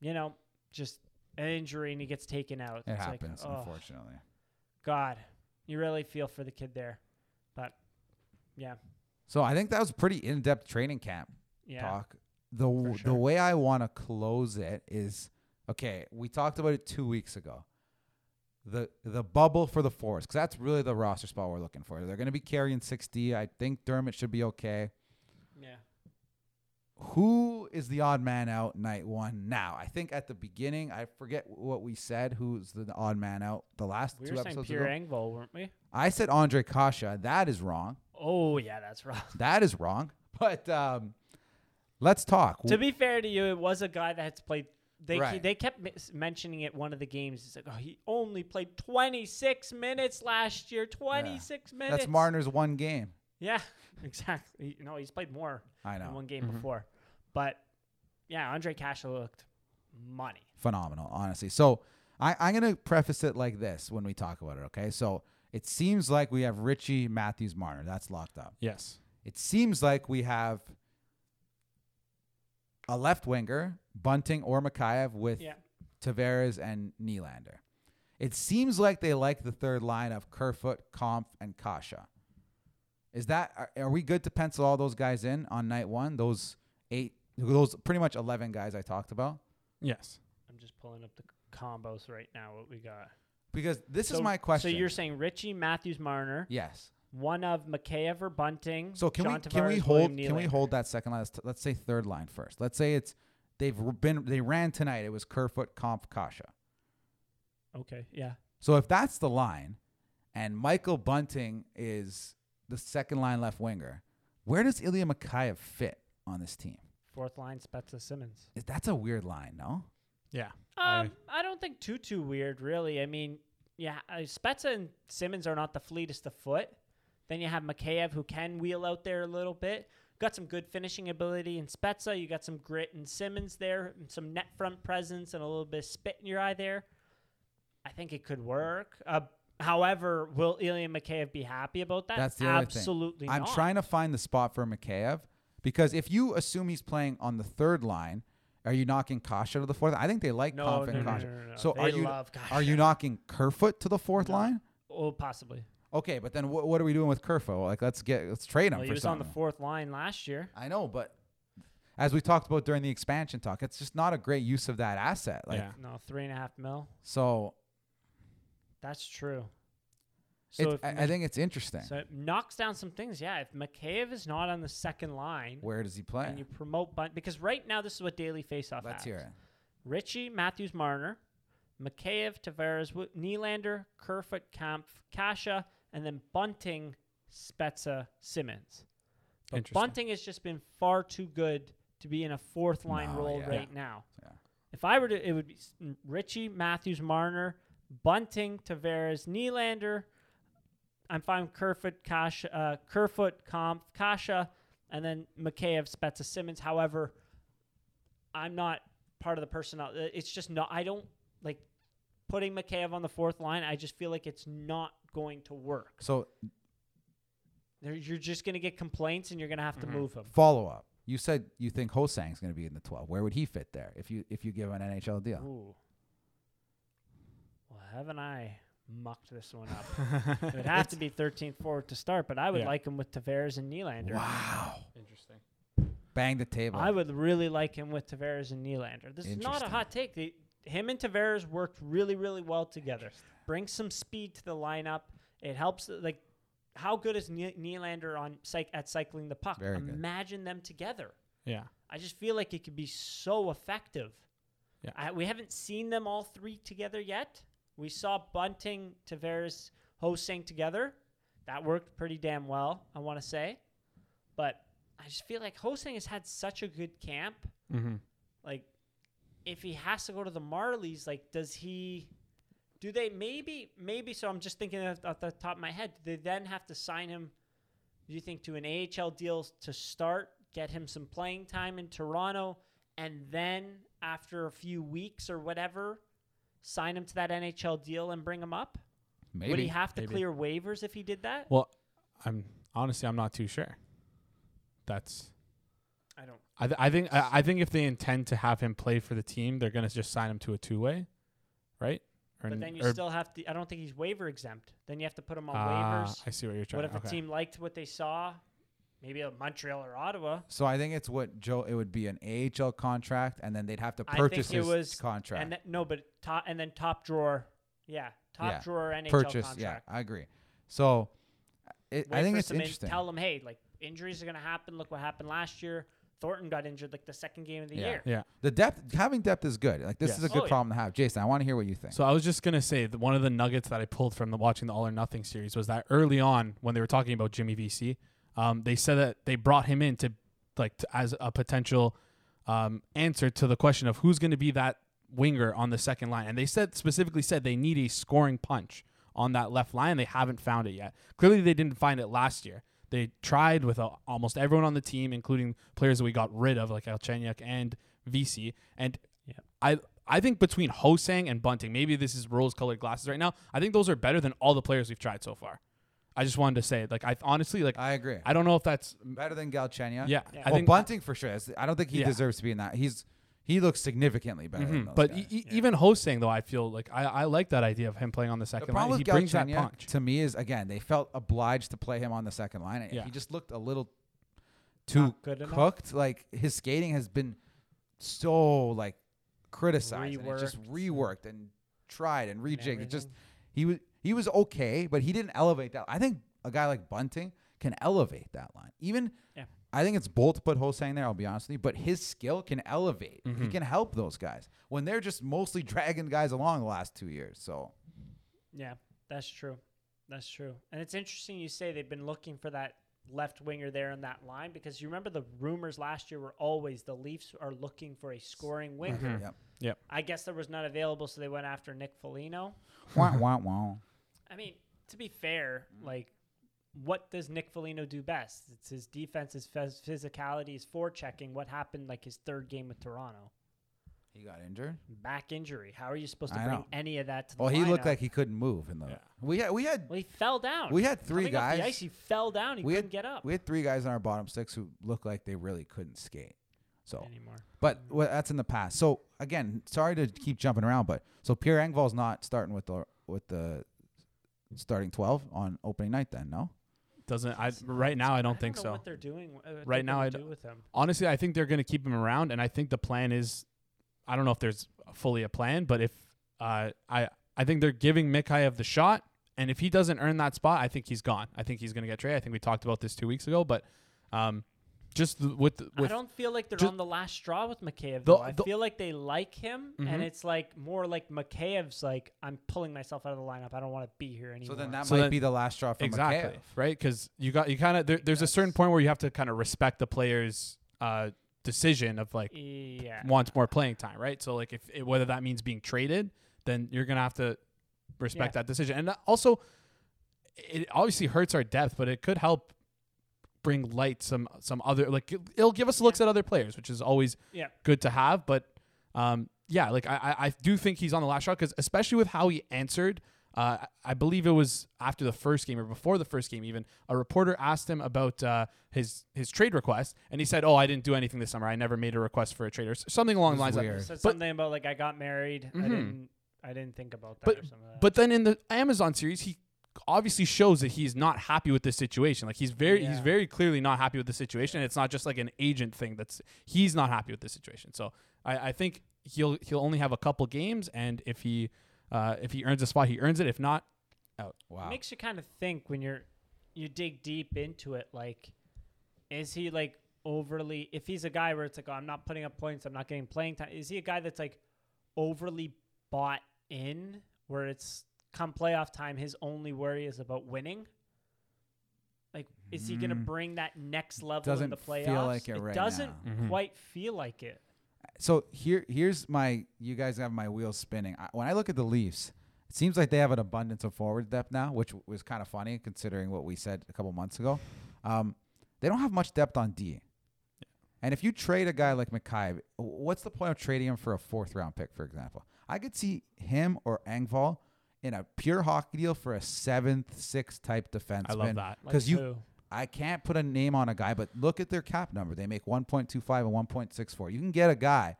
you know, just an injury and he gets taken out. it It's happens, like, oh, unfortunately. God, you really feel for the kid there, but yeah, So I think that was pretty in-depth training camp yeah, talk. The sure. the way I want to close it is okay. We talked about it two weeks ago. The the bubble for the force because that's really the roster spot we're looking for. They're going to be carrying sixty. I think Dermott should be okay. yeah. Who is the odd man out night one now? I think at the beginning, I forget what we said. Who's the odd man out? The last We two were saying episodes Pierre Engvall, weren't we? I said Ondrej Kase. That is wrong. Oh yeah, that's right. That is wrong. But um, let's talk. to be fair to you, it was a guy that had played. They Right. they kept mis- mentioning it one of the games. It's like, oh, he only played 26 minutes last year. 26 minutes. That's Marner's one game. Yeah, exactly. You know, he's played more I know. one game Mhm. before. But yeah, Ondrej Kase looked money. phenomenal, honestly. So I, I'm gonna preface it like this when we talk about it. Okay, so it seems like we have Ritchie Matthews Marner. That's locked up. Yes. It seems like we have a left winger, Bunting or Mikheyev, with Yeah. Tavares and Nylander. It seems like they like the third line of Kerfoot, Kampf, and Kase. Is that are, are we good to pencil all those guys in on night one? Those eight, those pretty much eleven guys I talked about. Yes. I'm just pulling up the combos right now. What we got? Because this is my question. So you're saying Ritchie Matthews Marner, yes. one of Mikheyev or Bunting. So can John we can we hold can we hold that second line? Let's, t- let's say third line first. Let's say it's they've been they ran tonight. It was Kerfoot, Kampf, Kase. Okay, yeah. So if that's the line, and Michael Bunting is the second line left winger, where does Ilya Mikheyev fit on this team? Fourth line, Spezza Simmonds. That's a weird line, no? Yeah. I- Um, I, don't think too too weird, really. I mean, yeah, uh, Spezza and Simmonds are not the fleetest of foot, Then you have Mikheyev, who can wheel out there a little bit. Got some good finishing ability in Spezza. You got some grit in Simmonds there, and some net front presence, and a little bit of spit in your eye there. I think it could work. Uh, however, will Ilya Mikheyev be happy about that? That's the other thing. Absolutely I'm not. trying to find the spot for Mikheyev because if you assume he's playing on the third line, are you knocking Kase to the fourth? I think they like No, no, and no, Kase. no, no, no. So They are you love Kase. are you knocking Kerfoot to the fourth line? Oh, possibly. Okay, but then wh- what are we doing with Kerfoot? Like let's get let's trade him Well, he was on the fourth line last year. I know, but as we talked about during the expansion talk, it's just not a great use of that asset. Like Yeah. No, three and a half mil. so, That's true. It, So if I, I think it's interesting. so it knocks down some things. Yeah, if Mikheyev is not on the second line Where does he play? and you promote Bunt, because right now this is what Daily Faceoff Let's has. hear it. Ritchie, Matthews, Marner, Mikheyev, Tavares, Nylander, Kerfoot, Kampf, Kase, and then Bunting, Spezza, Simmonds. But Bunting has just been far too good to be in a fourth line No, role yeah. right now. Yeah. If I were to, it would be Ritchie, Matthews, Marner, Bunting, Tavares, Nylander. I'm fine with Kerfoot, Kase, uh, Kerfoot, Kampf, Kase, and then Mikheyev, Spezza, Simmonds. However, I'm not part of the personnel. Uh, It's just not. I don't like putting Mikheyev on the fourth line. I just feel like it's not going to work. So There, you're just going to get complaints, and you're going to have to Mhm. move him. follow up. You said you think Ho-Sang's going to be in the 12. Where would he fit there if you if you give him an NHL deal? Ooh. Well, haven't I mucked this one up? it would have to be 13th forward to start, but I would Yeah. like him with Tavares and Nylander. Wow. Interesting. Bang the table. I would really like him with Tavares and Nylander. This is not a hot take. The, him and Tavares worked really, really well together. Bring some speed to the lineup. It helps. Like, how good is Ny- Nylander on cyc- at cycling the puck? Very good. Imagine them together. Yeah. I just feel like it could be so effective. Yeah. I, we haven't seen them all three together yet. We saw Bunting, Tavares, Ho-Sang together. That worked pretty damn well, I want to say. But I just feel like Ho-Sang has had such a good camp. Mm-hmm. Like, if he has to go to the Marlies, like, does he? Do they maybe maybe? So I'm just thinking off the top of my head. Do they then have to sign him? Do you think to an AHL deal to start, get him some playing time in Toronto, and then after a few weeks or whatever, sign him to that NHL deal and bring him up? Maybe. Would he have to Maybe. clear waivers if he did that? Well, I'm honestly I'm not too sure. That's I don't. I, th- I think I, I think if they intend to have him play for the team, they're gonna just sign him to a two way, right? Or But then you or- still have to. I don't think he's waiver exempt. Then you have to put him on Ah, waivers. I see what you're trying. To do. What if okay. a team liked what they saw? Maybe a Montreal or Ottawa. So I think it's what Joe. It would be an AHL contract, and then they'd have to I purchase think it his was contract. And then, no, but top and then top drawer. Yeah, top Yeah. drawer NHL purchase. contract. Yeah, I agree. So it, I think it's some in- interesting. tell them, hey, like injuries are gonna happen. Look what happened last year. Thornton got injured like the second game of the Yeah. year. Yeah. the depth, having depth is good. Like this Yes. is a good Oh, yeah. problem to have. Jason, I want to hear what you think. So I was just gonna say that one of the nuggets that I pulled from the watching the All or Nothing series was that early on when they were talking about Jimmy Vesey, um, they said that they brought him in to like to, as a potential um, answer to the question of who's going to be that winger on the second line, and they said specifically said they need a scoring punch on that left line. They haven't found it yet. Clearly, they didn't find it last year. They tried with uh, almost everyone on the team, including players that we got rid of, like Galchenyuk and Vesey. And Yeah. I I think between Ho-Sang and Bunting, maybe this is rose-colored glasses right now. I think those are better than all the players we've tried so far. I just wanted to say, like, I honestly like. I agree. I don't know if that's Better than Galchenyuk. yeah. Yeah. I oh, think Bunting for sure. I don't think he Yeah. deserves to be in that. He's he looks significantly better. Than Mhm. those But guys. e- e- even Ho-Sang though, I feel like I, I like that idea of him playing on the the second problem line. with He brings that punch. to me is again they felt obliged to play him on the second line. and Yeah. He just looked a little too Not good enough? cooked. Like his skating has been so like criticized. And it just Reworked. reworked and tried and and rejigged. It just he was he was okay, but he didn't elevate that. I think a guy like Bunting can elevate that line. Even Yeah. I think it's bold to put Ho-Sang there. I'll be honest with you, but his skill can elevate. He Mhm. can help those guys when they're just mostly dragging guys along the last two years. So Yeah, that's true. That's true. And it's interesting you say they've been looking for that left winger there in that line because you remember the rumors last year were always the Leafs are looking for a scoring winger. Mhm. Yep. I guess there was none available, so they went after Nick Foligno. wah, wah, wah. I mean, to be fair, like what does Nick Foligno do best? It's his defense, his phys- physicality, his forechecking. What happened like his third game with Toronto? He got injured. Back injury. How are you supposed to I bring know. any of that to the Well, he looked lineup? like he couldn't move in the. Yeah. We had we had Well, he fell down. we had three Coming off guys. the ice, he fell down. He we couldn't had get up we had three guys on our bottom six who looked like they really couldn't skate. So, anymore. but well, that's in the past. So again, sorry to keep jumping around, but so Pierre Engvall's not starting with the with the starting twelve on opening night. Then no. Doesn't I right now? I don't think know so. What they're doing uh, what Right they're now, gonna I do with him. Honestly, I think they're going to keep him around, and I think the plan is, I don't know if there's fully a plan, but if uh, I I think they're giving Mikheyev the shot, and if he doesn't earn that spot, I think he's gone. I think he's going to get traded. I think we talked about this two weeks ago, but um, just th- with I with don't feel like they're just- on the last straw with Mikheyev. The- Though. I the- feel like they like him, Mhm. and it's like more like Mikheyev's like, I'm pulling myself out of the lineup. I don't want to be here anymore. So then that So might then- be the last straw for exactly Mikheyev. right because you got you kind of there, there's a certain point where you have to kind of respect the player's uh, decision of like yeah, wants more playing time, right? So like if it, whether that means being traded, then you're gonna have to respect Yeah. that decision. And also, it obviously hurts our depth, but it could help bring light some some other like it- it'll give us looks at other players, which is always Yeah. good to have. But um, yeah, like I I, I do think he's on the last shot because especially with how he answered. Uh, I believe it was after the first game or before the first game. Even a reporter asked him about uh, his his trade request, and he said, "Oh, I didn't do anything this summer. I never made a request for a trade or s- something along the lines." weird. Of, said But- something about like I got married. I Mhm. didn't. I didn't think about that. But- or something like that. but then in the Amazon series, he obviously shows that he's not happy with this situation. Like he's very he's Yeah. very clearly not happy with the situation. It's not just like an agent thing. That's he's not happy with the situation. So I, I think he'll he'll only have a couple games, and if he uh, if he earns a spot, he earns it. If not, out. Wow. It makes you kind of think when you're you dig deep into it. Like, is he like overly? If he's a guy where it's like, oh, I'm not putting up points, I'm not getting playing time. Is he a guy that's like overly bought in, where it's come playoff time, his only worry is about winning? Like, is he gonna Mm. bring that next level Doesn't in the playoffs? feel like it right doesn't now. Quite feel like it. So here, here's my. You guys have my wheels spinning. I, when I look at the Leafs, it seems like they have an abundance of forward depth now, which w- was kind of funny considering what we said a couple months ago. Um, they don't have much depth on D. And if you trade a guy like Mikhail, what's the point of trading him for a fourth round pick, for example? I could see him or Engvall in a pure hockey deal for a seventh, sixth type defenseman. I love that. Like 'Cause you-? I can't put a name on a guy, but look at their cap number. They make 1.25 and 1.64. You can get a guy,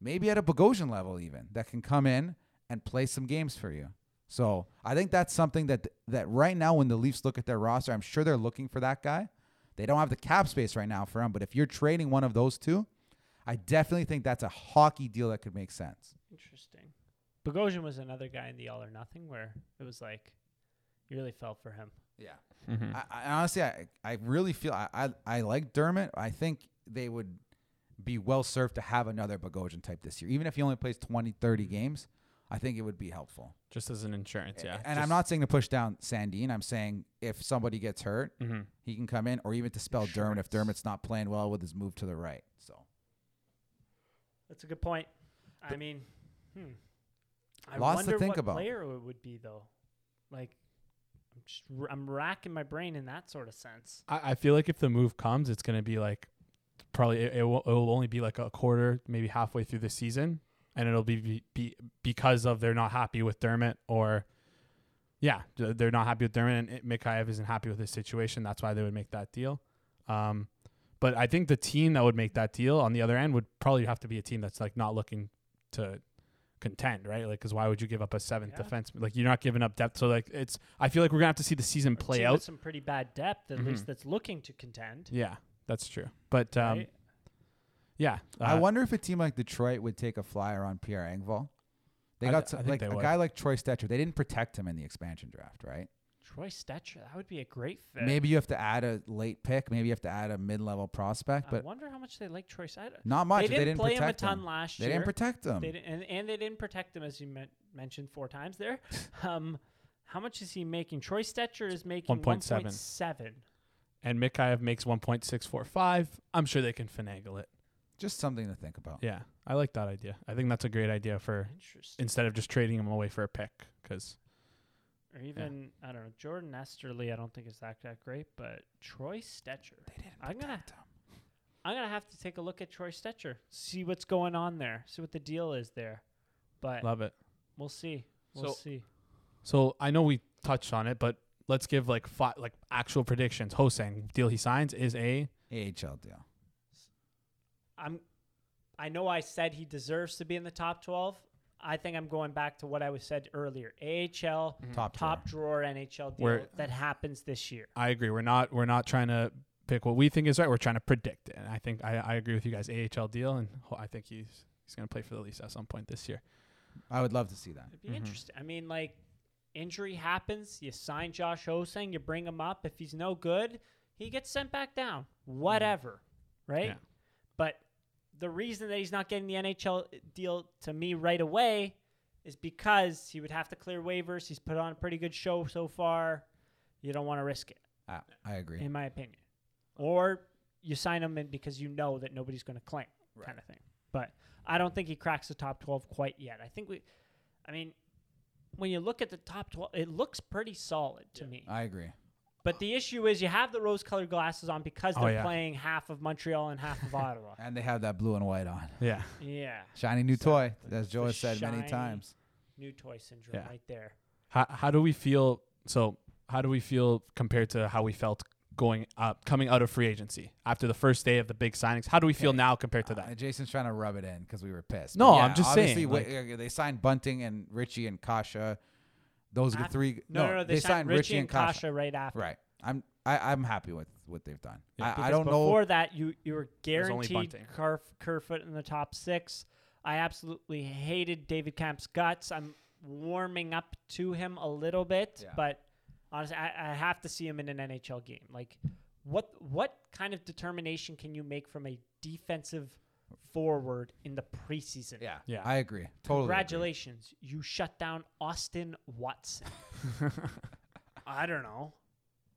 maybe at a Bogosian level even, that can come in and play some games for you. So I think that's something that that right now, when the Leafs look at their roster, I'm sure they're looking for that guy. They don't have the cap space right now for him, but if you're trading one of those two, I definitely think that's a hockey deal that could make sense. Interesting. Bogosian was another guy in the all or nothing where it was like you really felt for him. Yeah. Mhm. I, I honestly, I, I really feel I, I I like Dermott. I think they would be well served to have another Bogosian type this year, even if he only plays 20, 30 games. I think it would be helpful. just as an insurance, yeah. And I'm not saying to push down Sandin. I'm saying if somebody gets hurt, hmm he can come in, or even to spell Dermott if Insurance. Dermott's not playing well with his move to the right. So That's a good point. I mean, hmm. I Lots to think what about. player it would be though. Like, I'm just I'm racking my brain in that sort of sense. I, I feel like if the move comes, it's going to be like probably it, it, will, it will only be like a quarter, maybe halfway through the season, and it'll be, be, be because of they're not happy with Dermott or yeah, they're not happy with Dermott, and Mikheyev isn't happy with his situation. That's why they would make that deal. Um, but I think the team that would make that deal on the other end would probably have to be a team that's like not looking to contend, right? Like, because why would you give up a seventh Yeah. defense? Like, you're not giving up depth. So like, it's I feel like we're gonna have to see the season A play team out. some pretty bad depth, at Mhm. least that's looking to contend. Yeah, that's true. But um, right? yeah, I uh, wonder if a team like Detroit would take a flyer on Pierre Engvall. They got th- some, I like they a would. guy like Troy Stecher. They didn't protect him in the expansion draft, right? Troy Stecher, that would be a great fit. Maybe you have to add a late pick. Maybe you have to add a mid-level prospect, I but wonder how much they like Troy Stecher. not much. They didn't, didn't play him a protect ton him. last They year. didn't protect him. They didn't, and, and they didn't protect him as you men- mentioned four times there. Um, how much is he making? Troy Stecher is making 1.7. 1.7. and Mikheyev makes 1.645. I'm sure they can finagle it. Just something to think about. Yeah, I like that idea. I think that's a great idea for Interesting. instead of just trading him away for a pick because or even I don't know Jordan Oesterle. I don't think is that that great, but Troy Stecher. They didn't I'm gonna him. I'm gonna have to take a look at Troy Stecher, see what's going on there, see what the deal is there. But Love it. we'll see. We'll So- see. So I know we touched on it, but let's give like fi- like actual predictions. Ho-Sang deal he signs is a AHL deal. I'm I know I said he deserves to be in the top 12. I think I'm going back to what I was said earlier. AHL Top top drawer NHL deal Where- that happens this year. I agree. We're not we're not trying to pick what we think is right. We're trying to predict it. And I think I, I agree with you guys. AHL deal, and I think he's he's gonna play for the Leafs at some point this year. I would love to see that. It'd be Mhm. interesting. I mean, like, injury happens. You sign Josh Ho-Sang, you bring him up. If he's no good, he gets sent back down. Whatever, right? Yeah. But the reason that he's not getting the NHL deal to me right away is because he would have to clear waivers. He's put on a pretty good show so far. You don't want to risk it, I, I agree. in my opinion. Or you sign him in because you know that nobody's going to claim, Right. kind of thing. But I don't think he cracks the top 12 quite yet. I think we, I mean, when you look at the top 12, it looks pretty solid to me. I agree. But the issue is you have the rose colored glasses on because Oh, they're yeah. playing half of Montreal and half of Ottawa. And they have that blue and white on. Yeah. Yeah. Shiny new So, toy, as the Joe has said many shiny- times. New toy syndrome Yeah. right there. How how do we feel? So how do we feel compared to how we felt going up, coming out of free agency after the first day of the big signings? How do we feel Okay. now compared to Uh, that? Jason's trying to rub it in because we were pissed. No, But I'm just obviously, saying, wa- uh, they signed Bunting and Ritchie and Kase. Those are the Af- three. No, no, no. They, signed, Ritchie and Kase. Kase right after. Right. I'm I, I'm happy with what they've done. Yeah, I, I don't know. before that, you you were guaranteed Bunting. Kerf, Kerfoot in the top six. I absolutely hated David Kampf's guts. I'm warming up to him a little bit, Yeah. but honestly, I, I have to see him in an NHL game. Like, what what kind of determination can you make from a defensive forward in the preseason? Yeah, Yeah. I agree. Totally. agree. Congratulations, you shut down Austin Watson. I don't know.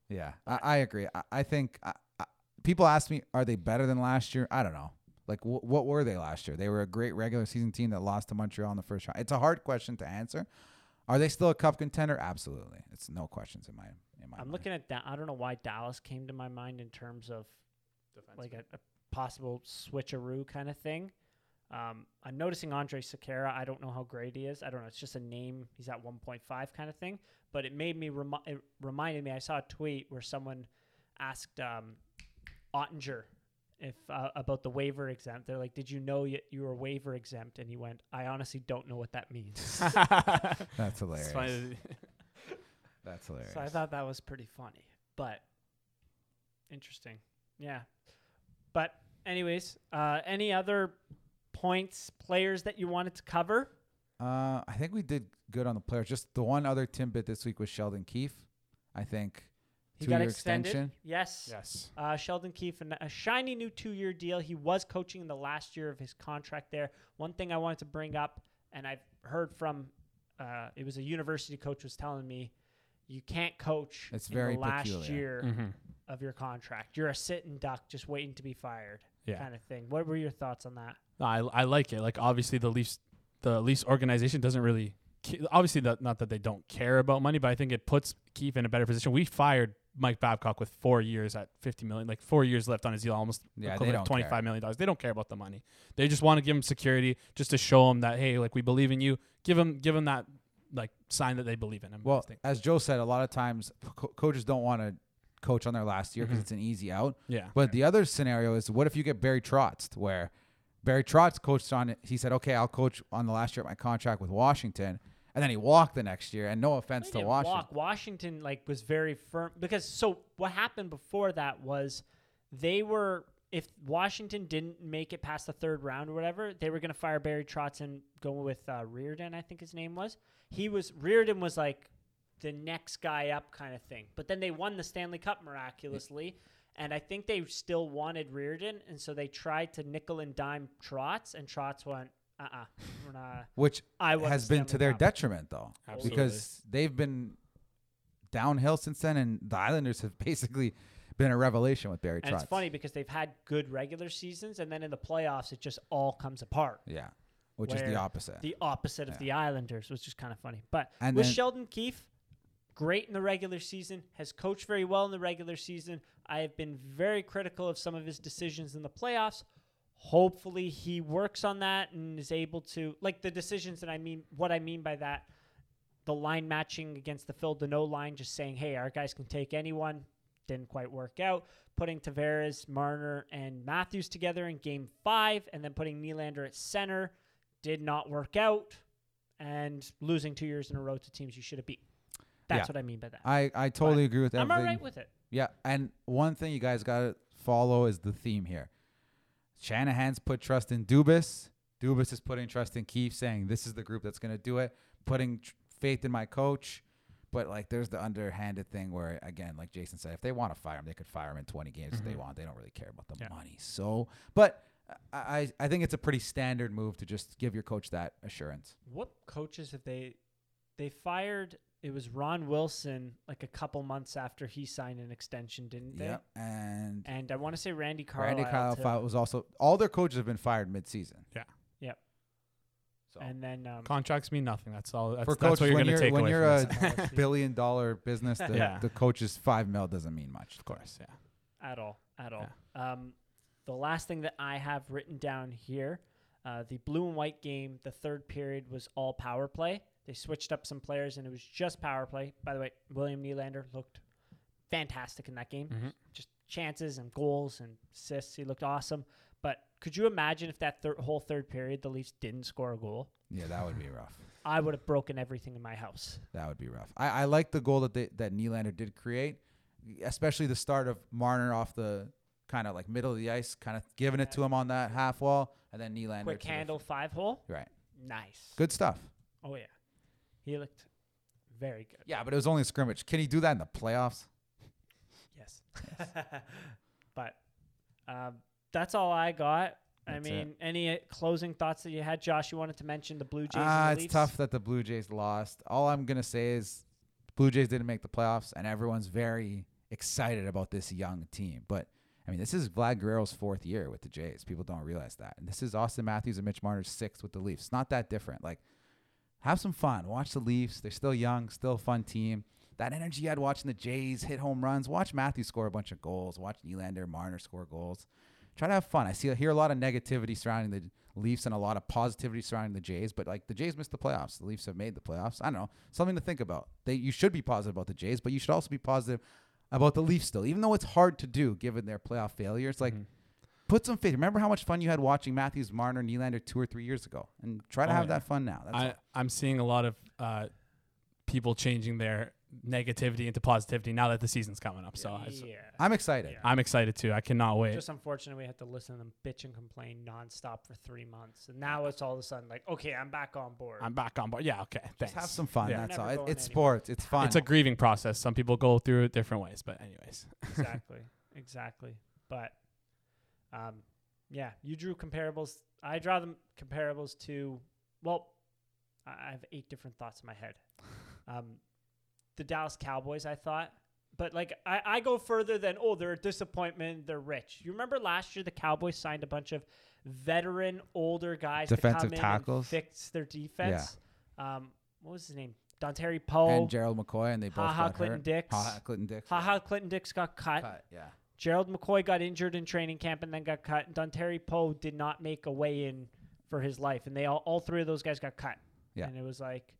Yeah, I, I agree. I, I think I, I, people ask me, are they better than last year? I don't know. Like, wh- what were they last year? They were a great regular season team that lost to Montreal in the first round. It's a hard question to answer. Are they still a cup contender? Absolutely. It's no questions in my in my. I'm mind. looking at that. I don't know why Dallas came to my mind in terms of like a, a possible switcheroo kind of thing. Um, I'm noticing Andrej Sekera. I don't know how great he is. I don't know. It's just a name. He's at 1.5 kind of thing. But it made me remi- it reminded me. I saw a tweet where someone asked um, Oettinger if uh, about the waiver exempt. They're like, "Did you know you, you were waiver exempt?" And he went, "I honestly don't know what that means." That's It's hilarious. funny. That's hilarious. So I thought that was pretty funny, but interesting. Yeah. But anyways, uh, any other points, players that you wanted to cover? Uh, I think we did good on the players. Just the one other tidbit this week was Sheldon Keefe. I think He got two-year extended. extension. Yes. yes. Uh, Sheldon Keefe, and a shiny new two-year deal. He was coaching in the last year of his contract there. One thing I wanted to bring up, and I've heard from, uh, it was a university coach was telling me, you can't coach It's in very the last peculiar. year Mm-hmm. of your contract. You're a sitting duck, just waiting to be fired, Yeah. kind of thing. What were your thoughts on that? I I like it. Like obviously the Leafs the Leafs organization doesn't really ca- obviously that not that they don't care about money, but I think it puts Keefe in a better position. We fired Mike Babcock with four years at fifty million, like four years left on his deal, almost Yeah, they don't to care. five million dollars. They don't care about the money. They just want to give him security, just to show him that hey, like we believe in you. Give him give him that like sign that they believe in him. Well, as Joe said, a lot of times co- coaches don't want to coach on their last year because Mhm. it's an easy out. yeah, But the other scenario is what if you get Barry Trotz, where Barry Trotz coached on it. He said, "Okay, I'll coach on the last year of my contract with Washington," and then he walked the next year. And no offense to Washington, walk. Washington like was very firm because so what happened before that was they were if Washington didn't make it past the third round or whatever, they were going to fire Barry Trotz and go with uh, Reirden, I think his name was. He was Reirden was like the next guy up kind of thing. But then they won the Stanley Cup miraculously. And I think they still wanted Reirden, and so they tried to nickel and dime Trotz, and Trotz went, "Uh, uh we're not." which I won the has been to their Cup." detriment though, Absolutely. because they've been downhill since then, and the Islanders have basically been a revelation with Barry Trotz. And it's funny because they've had good regular seasons, and then in the playoffs, it just all comes apart. yeah, which is the opposite. The opposite of the Islanders, which is kind of funny. But And with then- Sheldon Keefe, great in the regular season, has coached very well in the regular season. I have been very critical of some of his decisions in the playoffs. Hopefully, he works on that and is able to like the decisions that I mean. What I mean by that, the line matching against the Phil Danault line, just saying, "Hey, our guys can take anyone." Didn't quite work out. Putting Tavares, Marner, and Matthews together in Game Five, and then putting Nylander at center did not work out. And losing two years in a row to teams you should have beat. That's Yeah. what I mean by that. I, I totally agree with that. I'm all right with it. Yeah, and one thing you guys got to follow is the theme here. Shanahan's put trust in Dubas. Dubas is putting trust in Keefe, saying this is the group that's going to do it. Putting tr- faith in my coach. But like, there's the underhanded thing where, again, like Jason said, if they want to fire him, they could fire him in 20 games if they Mhm. want. They don't really care about the Yeah. money. So, but I, I think it's a pretty standard move to just give your coach that assurance. What coaches have they? They fired. It was Ron Wilson like a couple months after he signed an extension, didn't they? Yeah, and And I want to say Randy Carlyle. Randy too. was also all their coaches have been fired mid-season. Yeah. Yep. So And then um, Contracts mean nothing. That's all. That's, For that's coaches, what you're when going to you're- take when away you're from a this. billion dollar business, the, Yeah. the coach's five mil doesn't mean much. of course, yeah. at all, at all. Um, the last thing that I have written down here, uh, the blue and white game, the third period was all power play. They switched up some players, and it was just power play. By the way, William Nylander looked fantastic in that game. Mhm. Just chances and goals and assists. He looked awesome. Could you imagine if that thir- whole third period the Leafs didn't score a goal? Yeah, that would be rough. I would have broken everything in my house. That would be rough. I, I like the goal that they, that Nylander did create, especially the start of Marner off the kind of like middle of the ice, kind of giving it to him on that half wall, and then Nylander. Quick to the- handle, five hole. right. Nice. Good stuff. Oh, yeah. He looked very good. Yeah, but it was only a scrimmage. Can he do that in the playoffs? Yes. but um, that's all I got. I That's it. mean, any uh, closing thoughts that you had, Josh? You wanted to mention the Blue Jays. Ah, the it's Leafs? tough that the Blue Jays lost. All I'm gonna say is, Blue Jays didn't make the playoffs, and everyone's very excited about this young team. But I mean, this is Vlad Guerrero's fourth year with the Jays. People don't realize that, and this is Auston Matthews and Mitch Marner's sixth with the Leafs. It's not that different. Like, have some fun. Watch the Leafs. They're still young, still a fun team. That energy you had watching the Jays hit home runs. Watch Matthews score a bunch of goals. Watch Nylander, Marner score goals. Try to have fun. I see hear a lot of negativity surrounding the Leafs and a lot of positivity surrounding the Jays, but like the Jays missed the playoffs. The Leafs have made the playoffs. I don't know. Something to think about. They you should be positive about the Jays, but you should also be positive about the Leafs still. Even though it's hard to do given their playoff failures. Like Mhm. put some faith. Remember how much fun you had watching Matthews, Marner, Nylander two or three years ago, and try to Oh, have yeah. that fun now. That's I, I'm seeing a lot of uh, people changing their negativity into positivity now that the season's coming up. So I, yeah. I'm excited. Yeah. I'm excited too. I cannot wait. Just unfortunate we had to listen to them bitch and complain nonstop for three months, and now it's all of a sudden like, okay, I'm back on board. I'm back on board. Yeah, okay. Just Thanks. have some fun. Yeah. That's all. It, it's anywhere. sports. It's fun. It's a grieving process. Some people go through it different ways, but anyways. exactly, exactly. But, um, yeah, you drew comparables. I draw them comparables to. Well, I I have eight different thoughts in my head. Um, the Dallas Cowboys, I thought. But like I, I go further than oh they're a disappointment they're rich. You remember last year the Cowboys signed a bunch of veteran older guys Defensive to come tackles. in and fix their defense. Um, what was his name? Dontari Poe, and Gerald McCoy, and they both Ha-ha got Clinton hurt. Dix. Ha-ha Clinton Dix. haha Clinton Dix got cut. Cut, Yeah. Gerald McCoy got injured in training camp and then got cut. And Dontari Poe did not make a way in for his life, and they all all three of those guys got cut. Yeah. and it was like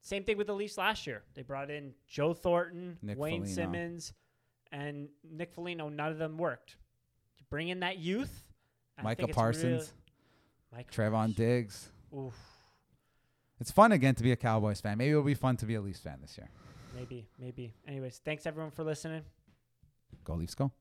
same thing with the Leafs last year. They brought in Joe Thornton, Nick Wayne Foligno. Simmonds, and Nick Foligno. None of them worked. You bring in that youth. I Micah think it's Parsons, really- Micah Trevon Parsons. Diggs. Oof, It's fun again to be a Cowboys fan. Maybe it'll be fun to be a Leafs fan this year. maybe, maybe. Anyways, thanks everyone for listening. Go Leafs, go.